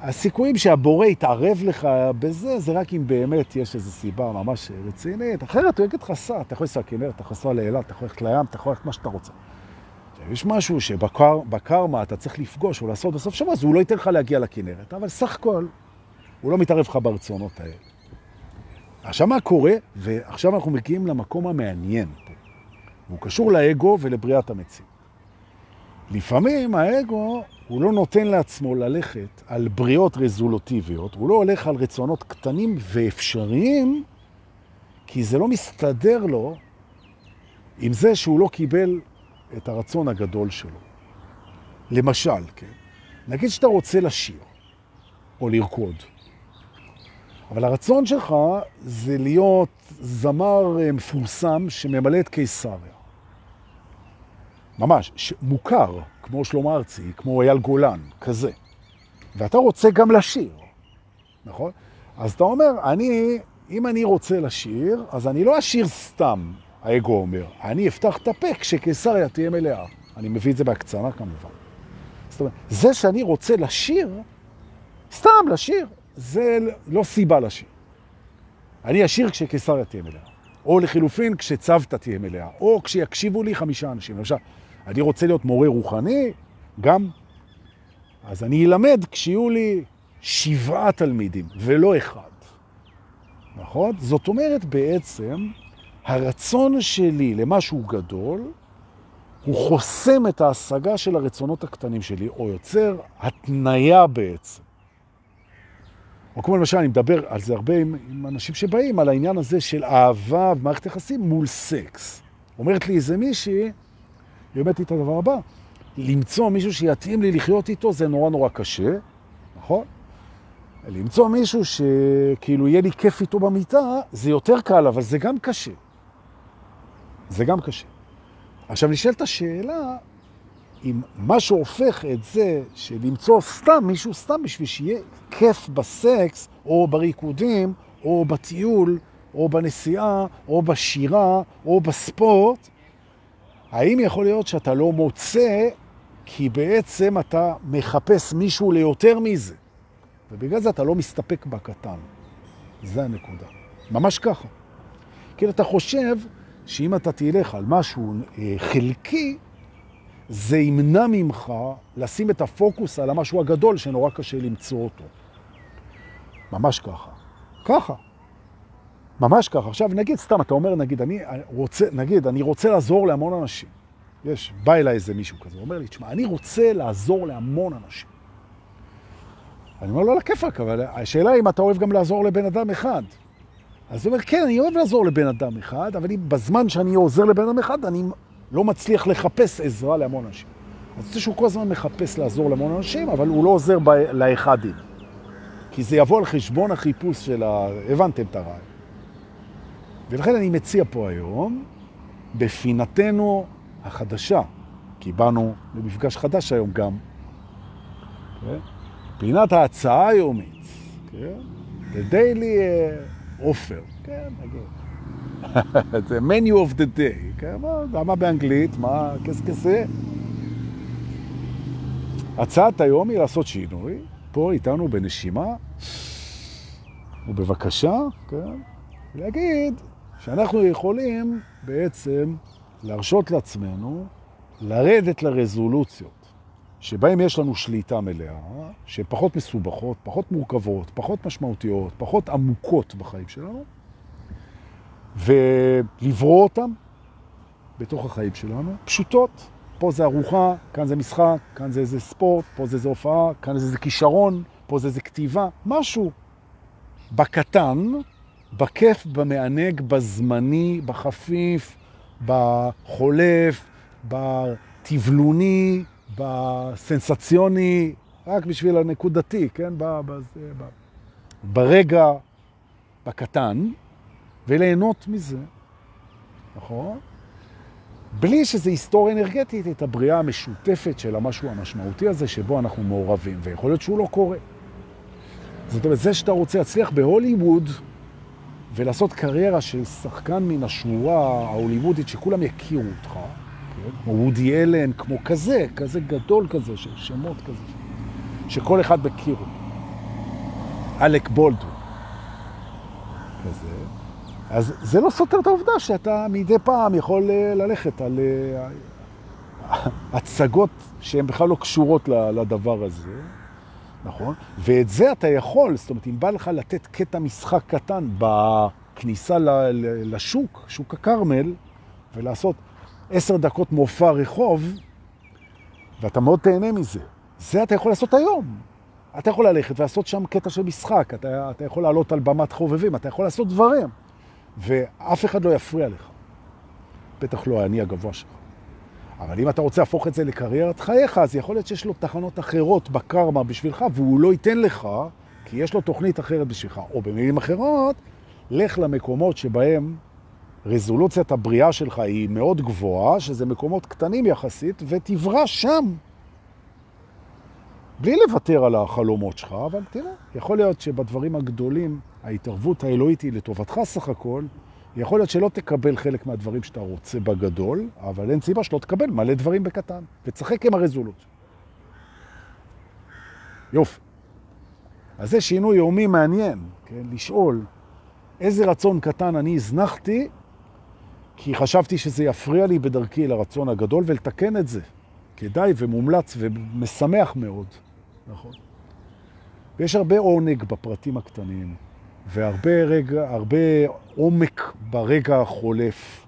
הסיכויים שהבורא יתערב לך בזה, זה רק אם באמת יש איזו סיבה ממש רצינית. אחרת הוא יגיד לך, סע, אתה יכול לנסוע לכנרת, אתה יכול לנסוע לאילת, אתה יכול ללכת לים, אתה יכול ללכת מה שאתה רוצה. יש משהו שבקרמה אתה צריך לפגוש או לעשות בסוף שבוע, אז הוא לא ייתן לך להגיע לכנרת, אבל סך הכל, הוא לא מתערב לך ברצונות האלה. עכשיו מה קורה? ועכשיו אנחנו מגיעים למקום המעניין פה. הוא קשור לאגו ולבריאת המציאות. לפעמים האגו, הוא לא נותן לעצמו ללכת על בריאות רזולוטיביות, הוא לא הולך על רצונות קטנים ואפשריים, כי זה לא מסתדר לו עם זה שהוא לא קיבל את הרצון הגדול שלו. למשל, כן, נגיד שאתה רוצה לשיר או לרקוד. אבל הרצון שלך זה להיות זמר אה, מפורסם שממלא את קיסריה. ממש, מוכר, כמו שלמה ארצי, כמו אייל גולן, כזה. ואתה רוצה גם לשיר, נכון? אז אתה אומר, אני, אם אני רוצה לשיר, אז אני לא אשיר סתם, האגו אומר. אני אפתח את הפה כשקיסריה תהיה מלאה. אני מביא את זה בהקצנה כמובן. זאת אומרת, זה שאני רוצה לשיר, סתם לשיר, זה לא סיבה לשיר. אני אשיר כשקיסריה תהיה מלאה. או לחילופין כשצוותא תהיה מלאה, או כשיקשיבו לי חמישה אנשים. למשל, אני רוצה להיות מורה רוחני, גם. אז אני אלמד כשיהיו לי שבעה תלמידים, ולא אחד. נכון? זאת אומרת בעצם, הרצון שלי למשהו גדול, הוא חוסם את ההשגה של הרצונות הקטנים שלי, או יוצר התניה בעצם. או כמו למשל, אני מדבר על זה הרבה עם, עם אנשים שבאים, על העניין הזה של אהבה ומערכת יחסים מול סקס. אומרת לי איזה מישהי, היא אומרת לי את הדבר הבא, למצוא מישהו שיתאים לי לחיות איתו זה נורא נורא קשה, נכון? למצוא מישהו שכאילו יהיה לי כיף איתו במיטה, זה יותר קל, אבל זה גם קשה. זה גם קשה. עכשיו נשאלת השאלה, אם משהו הופך את זה של למצוא סתם מישהו סתם בשביל שיהיה כיף בסקס, או בריקודים, או בטיול, או בנסיעה, או בשירה, או בספורט, האם יכול להיות שאתה לא מוצא כי בעצם אתה מחפש מישהו ליותר מזה? ובגלל זה אתה לא מסתפק בקטן. זה הנקודה. ממש ככה. כאילו אתה חושב שאם אתה תלך על משהו אה, חלקי, זה ימנע ממך לשים את הפוקוס על המשהו הגדול שנורא קשה למצוא אותו. ממש ככה. ככה. ממש ככה. עכשיו, נגיד, סתם, אתה אומר, נגיד, אני רוצה, נגיד, אני רוצה לעזור להמון אנשים. יש, בא אליי איזה מישהו כזה, אומר לי, תשמע, אני רוצה לעזור להמון אנשים. אני אומר לו, לכיפק, אבל השאלה אם אתה אוהב גם לעזור לבן אדם אחד. אז הוא אומר, כן, אני אוהב לעזור לבן אדם אחד, אבל בזמן שאני עוזר לבן אדם אחד, אני לא מצליח לחפש עזרה להמון אנשים. אז זה שהוא כל הזמן מחפש לעזור להמון אנשים, אבל הוא לא עוזר ב... לאחדים. כי זה יבוא על חשבון החיפוש של ה... הבנתם את הרעי. ולכן אני מציע פה היום, בפינתנו החדשה, כי באנו למפגש חדש היום גם, כן? פינת ההצעה היומית, daily uh, offer, כן, נגיד. *laughs* זה menu of the day, כן? מה, מה באנגלית? מה כסכסה? הצעת היום היא לעשות שינוי, פה איתנו בנשימה, ובבקשה, כן? להגיד שאנחנו יכולים בעצם להרשות לעצמנו לרדת לרזולוציות. שבהם יש לנו שליטה מלאה, שהן פחות מסובכות, פחות מורכבות, פחות משמעותיות, פחות עמוקות בחיים שלנו, ולברוא אותם בתוך החיים שלנו, פשוטות. פה זה ארוחה, כאן זה משחק, כאן זה איזה ספורט, פה זה איזה הופעה, כאן זה איזה כישרון, פה זה איזה כתיבה, משהו. בקטן, בכיף, במענג, בזמני, בחפיף, בחולף, בתבלוני, בסנסציוני, רק בשביל הנקודתי, כן? בזה, ברגע, בקטן, וליהנות מזה, נכון? בלי שזה היסטוריה אנרגטית, את הבריאה המשותפת של המשהו המשמעותי הזה שבו אנחנו מעורבים, ויכול להיות שהוא לא קורה. זאת אומרת, זה שאתה רוצה להצליח בהוליווד ולעשות קריירה של שחקן מן השמורה ההוליוודית שכולם יכירו אותך, כמו וודי אלן, כמו כזה, כזה גדול כזה, של שמות כזה, שכל אחד מכיר. אלק בולדו. כזה. אז זה לא סותר את העובדה שאתה מדי פעם יכול אה, ללכת על אה, הצגות שהן בכלל לא קשורות לדבר הזה, נכון? ואת זה אתה יכול, זאת אומרת, אם בא לך לתת קטע משחק קטן בכניסה לשוק, שוק הקרמל, ולעשות עשר דקות מופע רחוב, ואתה מאוד תהנה מזה. זה אתה יכול לעשות היום. אתה יכול ללכת ולעשות שם קטע של משחק, אתה, אתה יכול לעלות על במת חובבים, אתה יכול לעשות דברים, ואף אחד לא יפריע לך. בטח לא אני הגבוה שלך. אבל אם אתה רוצה להפוך את זה לקריירת חייך, אז יכול להיות שיש לו תחנות אחרות בקרמה בשבילך, והוא לא ייתן לך, כי יש לו תוכנית אחרת בשבילך. או במילים אחרות, לך למקומות שבהם רזולוציית הבריאה שלך היא מאוד גבוהה, שזה מקומות קטנים יחסית, ותברא שם. בלי לוותר על החלומות שלך, אבל תראה, יכול להיות שבדברים הגדולים ההתערבות האלוהית היא לטובתך סך הכל, יכול להיות שלא תקבל חלק מהדברים שאתה רוצה בגדול, אבל אין סיבה שלא תקבל מלא דברים בקטן, ותשחק עם הרזולוציה. יופי. אז זה שינוי יומי מעניין, כן? לשאול איזה רצון קטן אני הזנחתי כי חשבתי שזה יפריע לי בדרכי לרצון הגדול ולתקן את זה. כדאי ומומלץ ומשמח מאוד, נכון. ויש הרבה עונג בפרטים הקטנים, והרבה רגע, הרבה עומק ברגע החולף,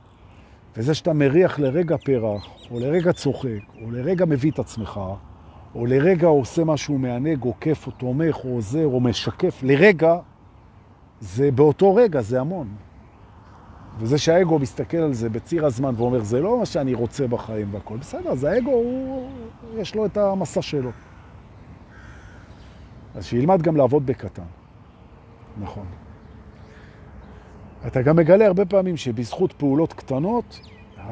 וזה שאתה מריח לרגע פרח, או לרגע צוחק, או לרגע מביא את עצמך, או לרגע עושה משהו מענג, או כיף, או תומך, או עוזר, או משקף, לרגע, זה באותו רגע, זה המון. וזה שהאגו מסתכל על זה בציר הזמן ואומר, זה לא מה שאני רוצה בחיים והכל, בסדר, זה האגו, הוא, יש לו את המסע שלו. אז שילמד גם לעבוד בקטן. נכון. אתה גם מגלה הרבה פעמים שבזכות פעולות קטנות,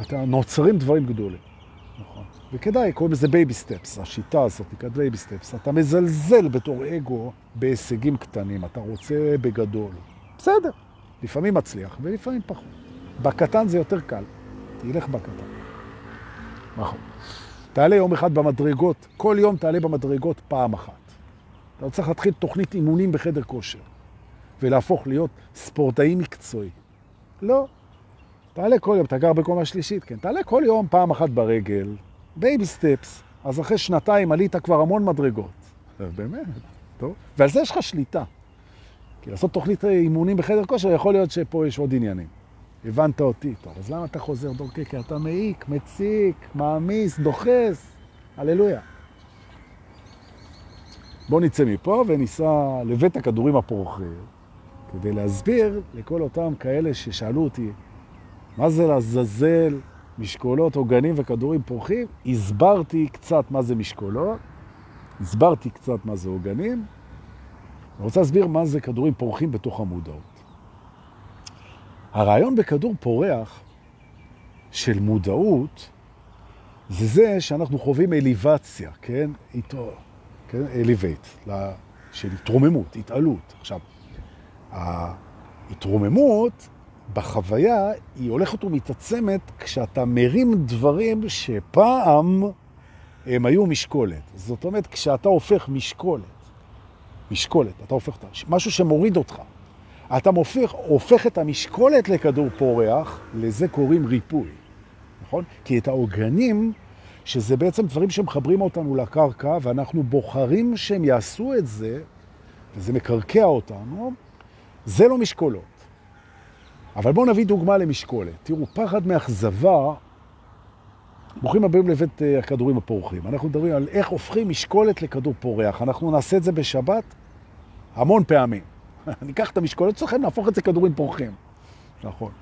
אתה נוצרים דברים גדולים. נכון. וכדאי, קוראים לזה baby steps, השיטה הזאת נקראת baby steps. אתה מזלזל בתור אגו בהישגים קטנים, אתה רוצה בגדול. בסדר, לפעמים מצליח ולפעמים פחות. בקטן זה יותר קל, תלך בקטן. נכון. תעלה יום אחד במדרגות, כל יום תעלה במדרגות פעם אחת. אתה צריך להתחיל תוכנית אימונים בחדר כושר, ולהפוך להיות ספורטאי מקצועי. לא. תעלה כל יום, אתה גר בקומה שלישית, כן. תעלה כל יום פעם אחת ברגל, baby steps. אז אחרי שנתיים עלית כבר המון מדרגות. באמת, טוב. ועל זה יש לך שליטה. כי לעשות תוכנית אימונים בחדר כושר, יכול להיות שפה יש עוד עניינים. הבנת אותי. טוב, אז למה אתה חוזר דורכי? כי אתה מעיק, מציק, מעמיס, דוחס. הללויה. בוא נצא מפה וניסע לבית הכדורים הפורחים, כדי להסביר לכל אותם כאלה ששאלו אותי, מה זה לעזאזל משקולות, עוגנים וכדורים פורחים? הסברתי קצת מה זה משקולות, הסברתי קצת מה זה עוגנים, אני רוצה להסביר מה זה כדורים פורחים בתוך המודעות. הרעיון בכדור פורח של מודעות זה זה שאנחנו חווים אליבציה, כן? איתו, כן? אליבייט, של התרוממות, התעלות. עכשיו, ההתרוממות בחוויה היא הולכת ומתעצמת כשאתה מרים דברים שפעם הם היו משקולת. זאת אומרת, כשאתה הופך משקולת, משקולת, אתה הופך אותה, משהו שמוריד אותך. אתה מופך, הופך את המשקולת לכדור פורח, לזה קוראים ריפוי, נכון? כי את העוגנים, שזה בעצם דברים שמחברים אותנו לקרקע, ואנחנו בוחרים שהם יעשו את זה, וזה מקרקע אותנו, זה לא משקולות. אבל בואו נביא דוגמה למשקולת. תראו, פחד מאכזבה, ברוכים הבאים לבית אה, הכדורים הפורחים. אנחנו מדברים על איך הופכים משקולת לכדור פורח. אנחנו נעשה את זה בשבת המון פעמים. *laughs* ניקח את המשקולת שלכם, נהפוך את זה כדורים פורחים. נכון.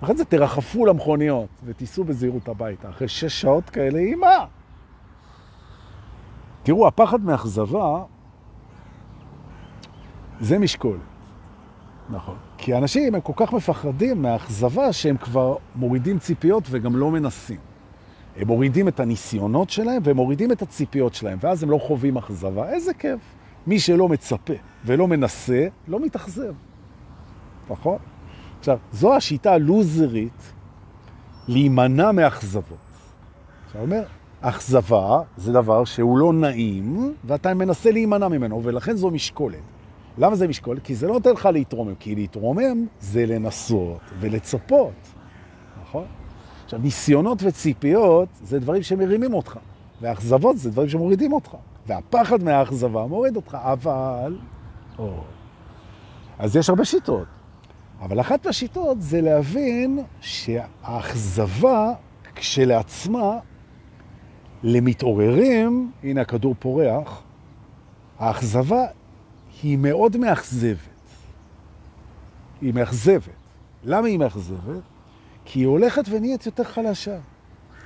אחרי זה תרחפו למכוניות ותיסעו בזהירות הביתה. אחרי שש שעות כאלה, אימא! תראו, הפחד מאכזבה זה משקולת. נכון. כי אנשים הם כל כך מפחדים מהאכזבה שהם כבר מורידים ציפיות וגם לא מנסים. הם מורידים את הניסיונות שלהם והם מורידים את הציפיות שלהם, ואז הם לא חווים אכזבה. איזה כיף. מי שלא מצפה ולא מנסה, לא מתאכזב. נכון? עכשיו, זו השיטה הלוזרית להימנע מאכזבות. עכשיו, אומר, אכזבה זה דבר שהוא לא נעים, ואתה מנסה להימנע ממנו, ולכן זו משקולת. למה זה משקולת? כי זה לא נותן לך להתרומם, כי להתרומם זה לנסות ולצפות, נכון? עכשיו, ניסיונות וציפיות זה דברים שמרימים אותך, ואכזבות זה דברים שמורידים אותך. והפחד מהאכזבה מוריד אותך, אבל... או. אז יש הרבה שיטות, אבל אחת מהשיטות זה להבין שהאכזבה כשלעצמה, למתעוררים, הנה הכדור פורח, האכזבה היא מאוד מאכזבת. היא מאכזבת. למה היא מאכזבת? כי היא הולכת ונהיית יותר חלשה.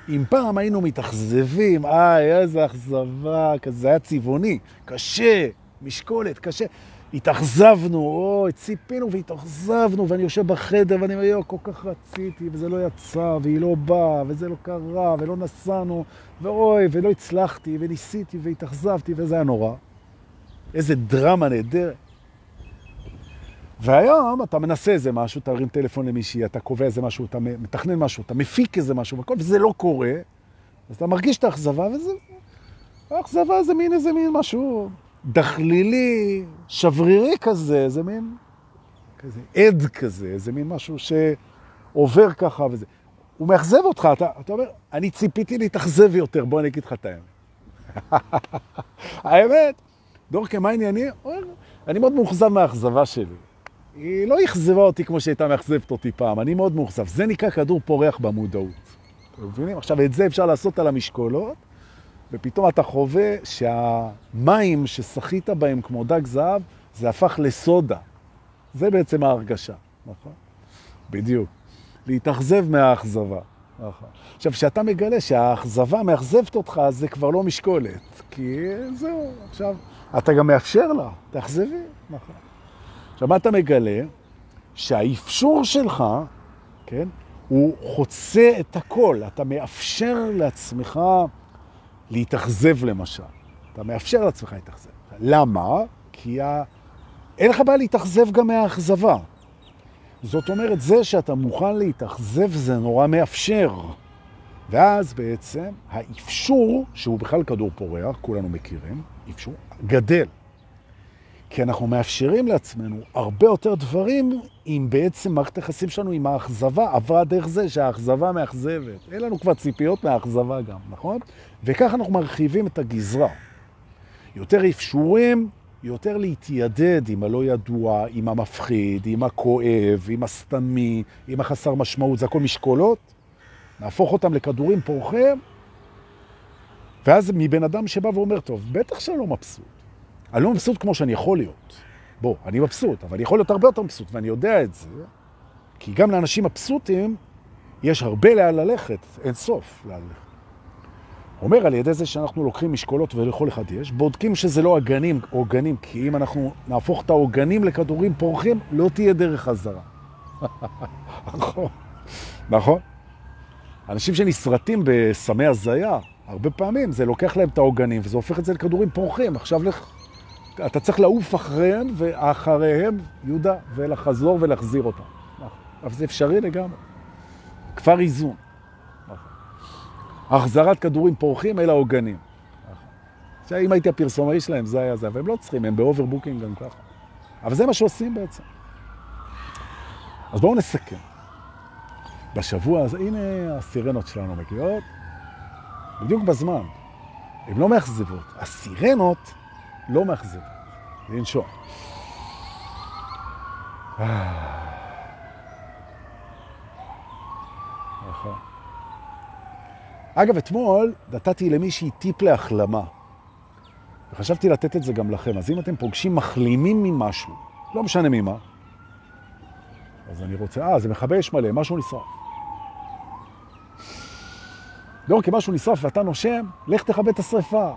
אם פעם היינו מתאכזבים, איי, איזה אכזבה, כזה, זה היה צבעוני, קשה, משקולת, קשה. התאכזבנו, אוי, ציפינו והתאכזבנו, ואני יושב בחדר ואני אומר, יו, כל כך רציתי, וזה לא יצא, והיא לא באה, וזה לא קרה, ולא נסענו, ואוי, ולא הצלחתי, וניסיתי והתאכזבתי, וזה היה נורא. איזה דרמה נהדרת. והיום אתה מנסה איזה משהו, אתה מרים טלפון למישהי, אתה קובע איזה משהו, אתה מתכנן משהו, אתה מפיק איזה משהו, וכל, וזה לא קורה, אז אתה מרגיש את האכזבה, וזה... האכזבה זה מין איזה מין משהו דחלילי, שברירי כזה, זה מין כזה עד כזה, זה מין משהו שעובר ככה וזה. הוא מאכזב אותך, אתה, אתה אומר, אני ציפיתי להתאכזב יותר, בוא אני אגיד לך את האמת. *laughs* האמת, דורקה, מה ענייני? אני מאוד מאוכזב מהאכזבה שלי. היא לא אכזבה אותי כמו שהייתה מאכזבת אותי פעם, אני מאוד מאוכזב. זה נקרא כדור פורח במודעות. אתם מבינים? עכשיו, את זה אפשר לעשות על המשקולות, ופתאום אתה חווה שהמים ששחית בהם כמו דג זהב, זה הפך לסודה. זה בעצם ההרגשה, נכון? בדיוק. להתאכזב מהאכזבה. נכון. עכשיו, כשאתה מגלה שהאכזבה מאכזבת אותך, זה כבר לא משקולת. כי זהו, עכשיו, אתה גם מאפשר לה, תאכזבי, נכון. עכשיו, מה אתה מגלה? שהאפשור שלך, כן, הוא חוצה את הכל. אתה מאפשר לעצמך להתאכזב למשל. אתה מאפשר לעצמך להתאכזב. למה? כי ה... אין לך בעיה להתאכזב גם מהאכזבה. זאת אומרת, זה שאתה מוכן להתאכזב זה נורא מאפשר. ואז בעצם האפשור, שהוא בכלל כדור פורח, כולנו מכירים, אפשור, גדל. כי אנחנו מאפשרים לעצמנו הרבה יותר דברים אם בעצם מערכת היחסים שלנו עם האכזבה עברה דרך זה שהאכזבה מאכזבת. אין לנו כבר ציפיות מהאכזבה גם, נכון? וכך אנחנו מרחיבים את הגזרה. יותר אפשורים, יותר להתיידד עם הלא ידוע, עם המפחיד, עם הכואב, עם הסתמי, עם החסר משמעות, זה הכל משקולות. נהפוך אותם לכדורים פורחים, ואז מבן אדם שבא ואומר, טוב, בטח שאני לא מבסוט. אני לא מבסוט כמו שאני יכול להיות. בוא, אני מבסוט, אבל אני יכול להיות הרבה יותר מבסוט, ואני יודע את זה, כי גם לאנשים מבסוטים יש הרבה לאן ללכת, אין סוף לאן ללכת. אומר על ידי זה שאנחנו לוקחים משקולות ולכל אחד יש, בודקים שזה לא עגנים, עוגנים, כי אם אנחנו נהפוך את העוגנים לכדורים פורחים, לא תהיה דרך חזרה. *laughs* נכון, נכון. אנשים שנסרטים בסמי הזיה, הרבה פעמים זה לוקח להם את העוגנים וזה הופך את זה לכדורים פורחים. עכשיו לך, אתה צריך לעוף אחריהם ואחריהם, יהודה, ולחזור ולהחזיר אותם. אבל זה אפשרי לגמרי. כפר איזון. החזרת כדורים פורחים אל העוגנים. עכשיו, אם הייתי הפרסומאי שלהם, זה היה זה, אבל הם לא צריכים, הם ב overbooking גם ככה. אבל זה מה שעושים בעצם. אז בואו נסכם. בשבוע הזה, הנה הסירנות שלנו מגיעות, בדיוק בזמן. הן לא מאכזבות. הסירנות לא מאכזבות. לנשום. נכון. אגב, אתמול נתתי למישהי טיפ להחלמה. וחשבתי לתת את זה גם לכם. אז אם אתם פוגשים מחלימים ממשהו, לא משנה ממה, אז אני רוצה, אה, זה מכבה אש מלא, משהו נשרף. לא, כי משהו נשרף ואתה נושם, לך תכבה את השריפה.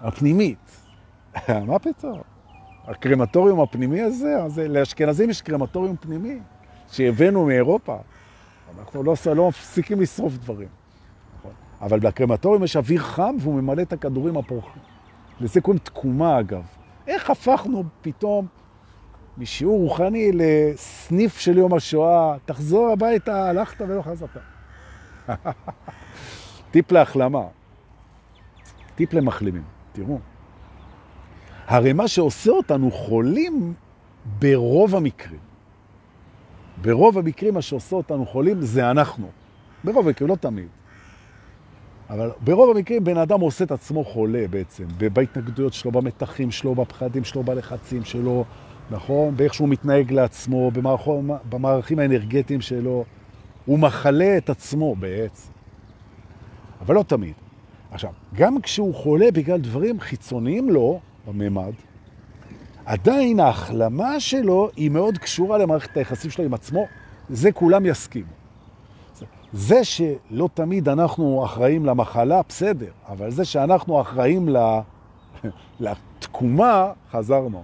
הפנימית. מה פתאום? הקרמטוריום הפנימי הזה, הזה, לאשכנזים יש קרמטוריום פנימי שהבאנו מאירופה. אנחנו לא, לא מפסיקים לשרוף דברים. אבל בקרמטוריום יש אוויר חם והוא ממלא את הכדורים הפורחים. לזה קוראים תקומה אגב. איך הפכנו פתאום משיעור רוחני לסניף של יום השואה, תחזור הביתה, הלכת ולא חזרת. *laughs* טיפ להחלמה, טיפ למחלימים, תראו. הרי מה שעושה אותנו חולים ברוב המקרים, ברוב המקרים מה שעושה אותנו חולים זה אנחנו. ברוב המקרים, לא תמיד. אבל ברוב המקרים בן אדם עושה את עצמו חולה בעצם, בהתנגדויות שלו, במתחים שלו, בפחדים שלו, בלחצים שלו, נכון? באיך שהוא מתנהג לעצמו, במערכו, במערכים האנרגטיים שלו. הוא מחלה את עצמו בעצם. אבל לא תמיד. עכשיו, גם כשהוא חולה בגלל דברים חיצוניים לו, בממד, עדיין ההחלמה שלו היא מאוד קשורה למערכת היחסים שלו עם עצמו, זה כולם יסכימו. זה שלא תמיד אנחנו אחראים למחלה, בסדר, אבל זה שאנחנו אחראים *laughs* לתקומה, חזרנו.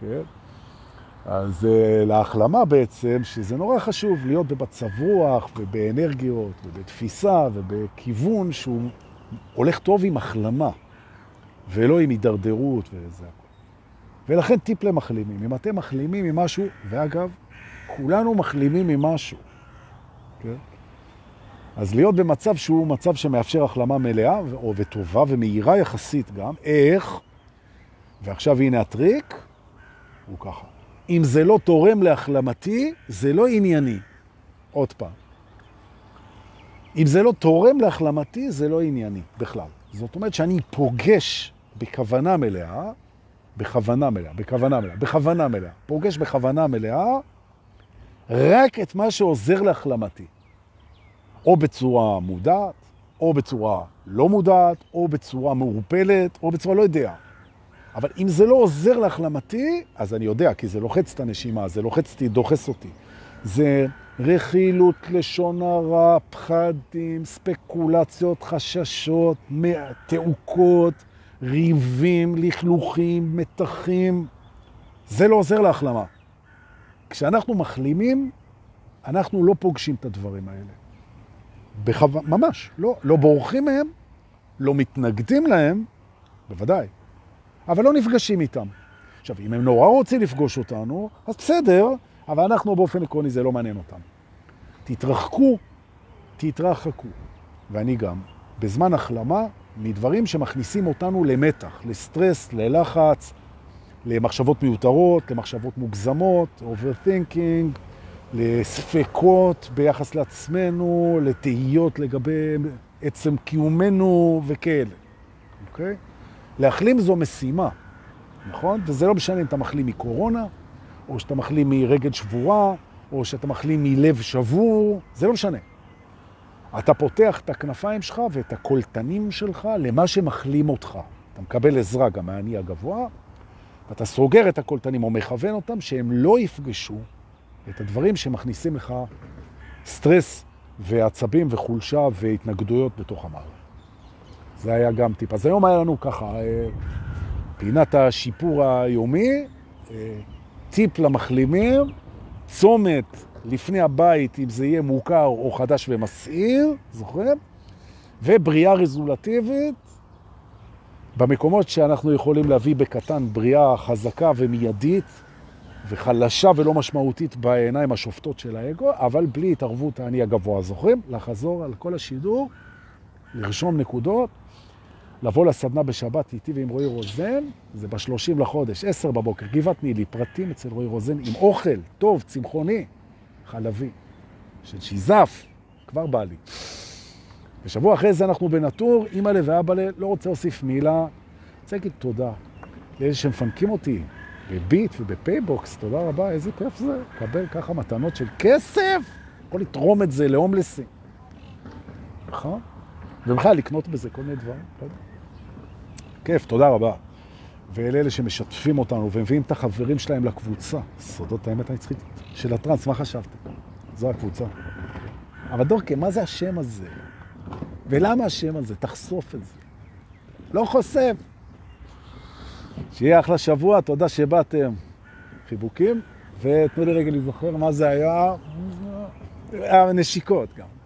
כן? אז uh, להחלמה בעצם, שזה נורא חשוב להיות במצב רוח ובאנרגיות ובתפיסה ובכיוון שהוא הולך טוב עם החלמה, ולא עם הידרדרות וזה הכל. ולכן טיפ למחלימים. אם אתם מחלימים ממשהו, ואגב, כולנו מחלימים ממשהו, כן? אז להיות במצב שהוא מצב שמאפשר החלמה מלאה וטובה ומהירה יחסית גם. איך? ועכשיו הנה הטריק, הוא ככה. אם זה לא תורם להחלמתי, זה לא ענייני. עוד פעם. אם זה לא תורם להחלמתי, זה לא ענייני בכלל. זאת אומרת שאני פוגש בכוונה מלאה בכוונה מלאה, בכוונה מלאה, בכוונה מלאה. פוגש בכוונה מלאה רק את מה שעוזר להחלמתי. או בצורה מודעת, או בצורה לא מודעת, או בצורה מעורפלת, או בצורה לא יודע. אבל אם זה לא עוזר להחלמתי, אז אני יודע, כי זה לוחץ את הנשימה, זה לוחץ אותי, דוחס אותי. זה רכילות, לשון הרע, פחדים, ספקולציות, חששות, תעוקות, ריבים, לכלוכים, מתחים. זה לא עוזר להחלמה. כשאנחנו מחלימים, אנחנו לא פוגשים את הדברים האלה. בחו... ממש, לא, לא בורחים מהם, לא מתנגדים להם, בוודאי, אבל לא נפגשים איתם. עכשיו, אם הם נורא רוצים לפגוש אותנו, אז בסדר, אבל אנחנו באופן עקרוני זה לא מעניין אותם. תתרחקו, תתרחקו. ואני גם, בזמן החלמה, מדברים שמכניסים אותנו למתח, לסטרס, ללחץ, למחשבות מיותרות, למחשבות מוגזמות, overthinking, לספקות ביחס לעצמנו, לתהיות לגבי עצם קיומנו וכאלה, אוקיי? להחלים זו משימה, נכון? וזה לא משנה אם אתה מחלים מקורונה, או שאתה מחלים מרגל שבורה, או שאתה מחלים מלב שבור, זה לא משנה. אתה פותח את הכנפיים שלך ואת הקולטנים שלך למה שמחלים אותך. אתה מקבל עזרה גם מהאני הגבוה, ואתה סוגר את הקולטנים או מכוון אותם שהם לא יפגשו את הדברים שמכניסים לך סטרס ועצבים וחולשה והתנגדויות בתוך המערכת. זה היה גם טיפ. אז היום היה לנו ככה, אה, פינת השיפור היומי, אה, טיפ למחלימים, צומת לפני הבית, אם זה יהיה מוכר או חדש ומסעיר, זוכרים? ובריאה רזולטיבית, במקומות שאנחנו יכולים להביא בקטן בריאה חזקה ומיידית, וחלשה ולא משמעותית בעיניים השופטות של האגו, אבל בלי התערבות האני הגבוה. זוכרים? לחזור על כל השידור, לרשום נקודות, לבוא לסדנה בשבת איתי ועם רועי רוזן, זה בשלושים לחודש, עשר בבוקר, גבעת נילי, פרטים אצל רועי רוזן, עם אוכל טוב, צמחוני, חלבי, של שיזף, כבר בא לי. ושבוע אחרי זה אנחנו בנטור, אמא לב ואבא לב, לא רוצה להוסיף מילה, רוצה להגיד תודה לאלה שמפנקים אותי, בביט ובפייבוקס, תודה רבה, איזה כיף זה, קבל ככה מתנות של כסף, יכול לתרום את זה להומלסים. נכון? ובכלל לקנות בזה כל מיני דברים, לא. כיף, תודה רבה. ואלה שמשתפים אותנו ומביאים את החברים שלהם לקבוצה, סודות האמת הנצחית של הטרנס, מה חשבתם? זו הקבוצה. אבל דורקה, מה זה השם הזה? ולמה השם הזה? תחשוף את זה. לא חושף. שיהיה אחלה שבוע, תודה שבאתם. חיבוקים, ותנו לי רגע להיזכר מה זה היה. נשיקות גם.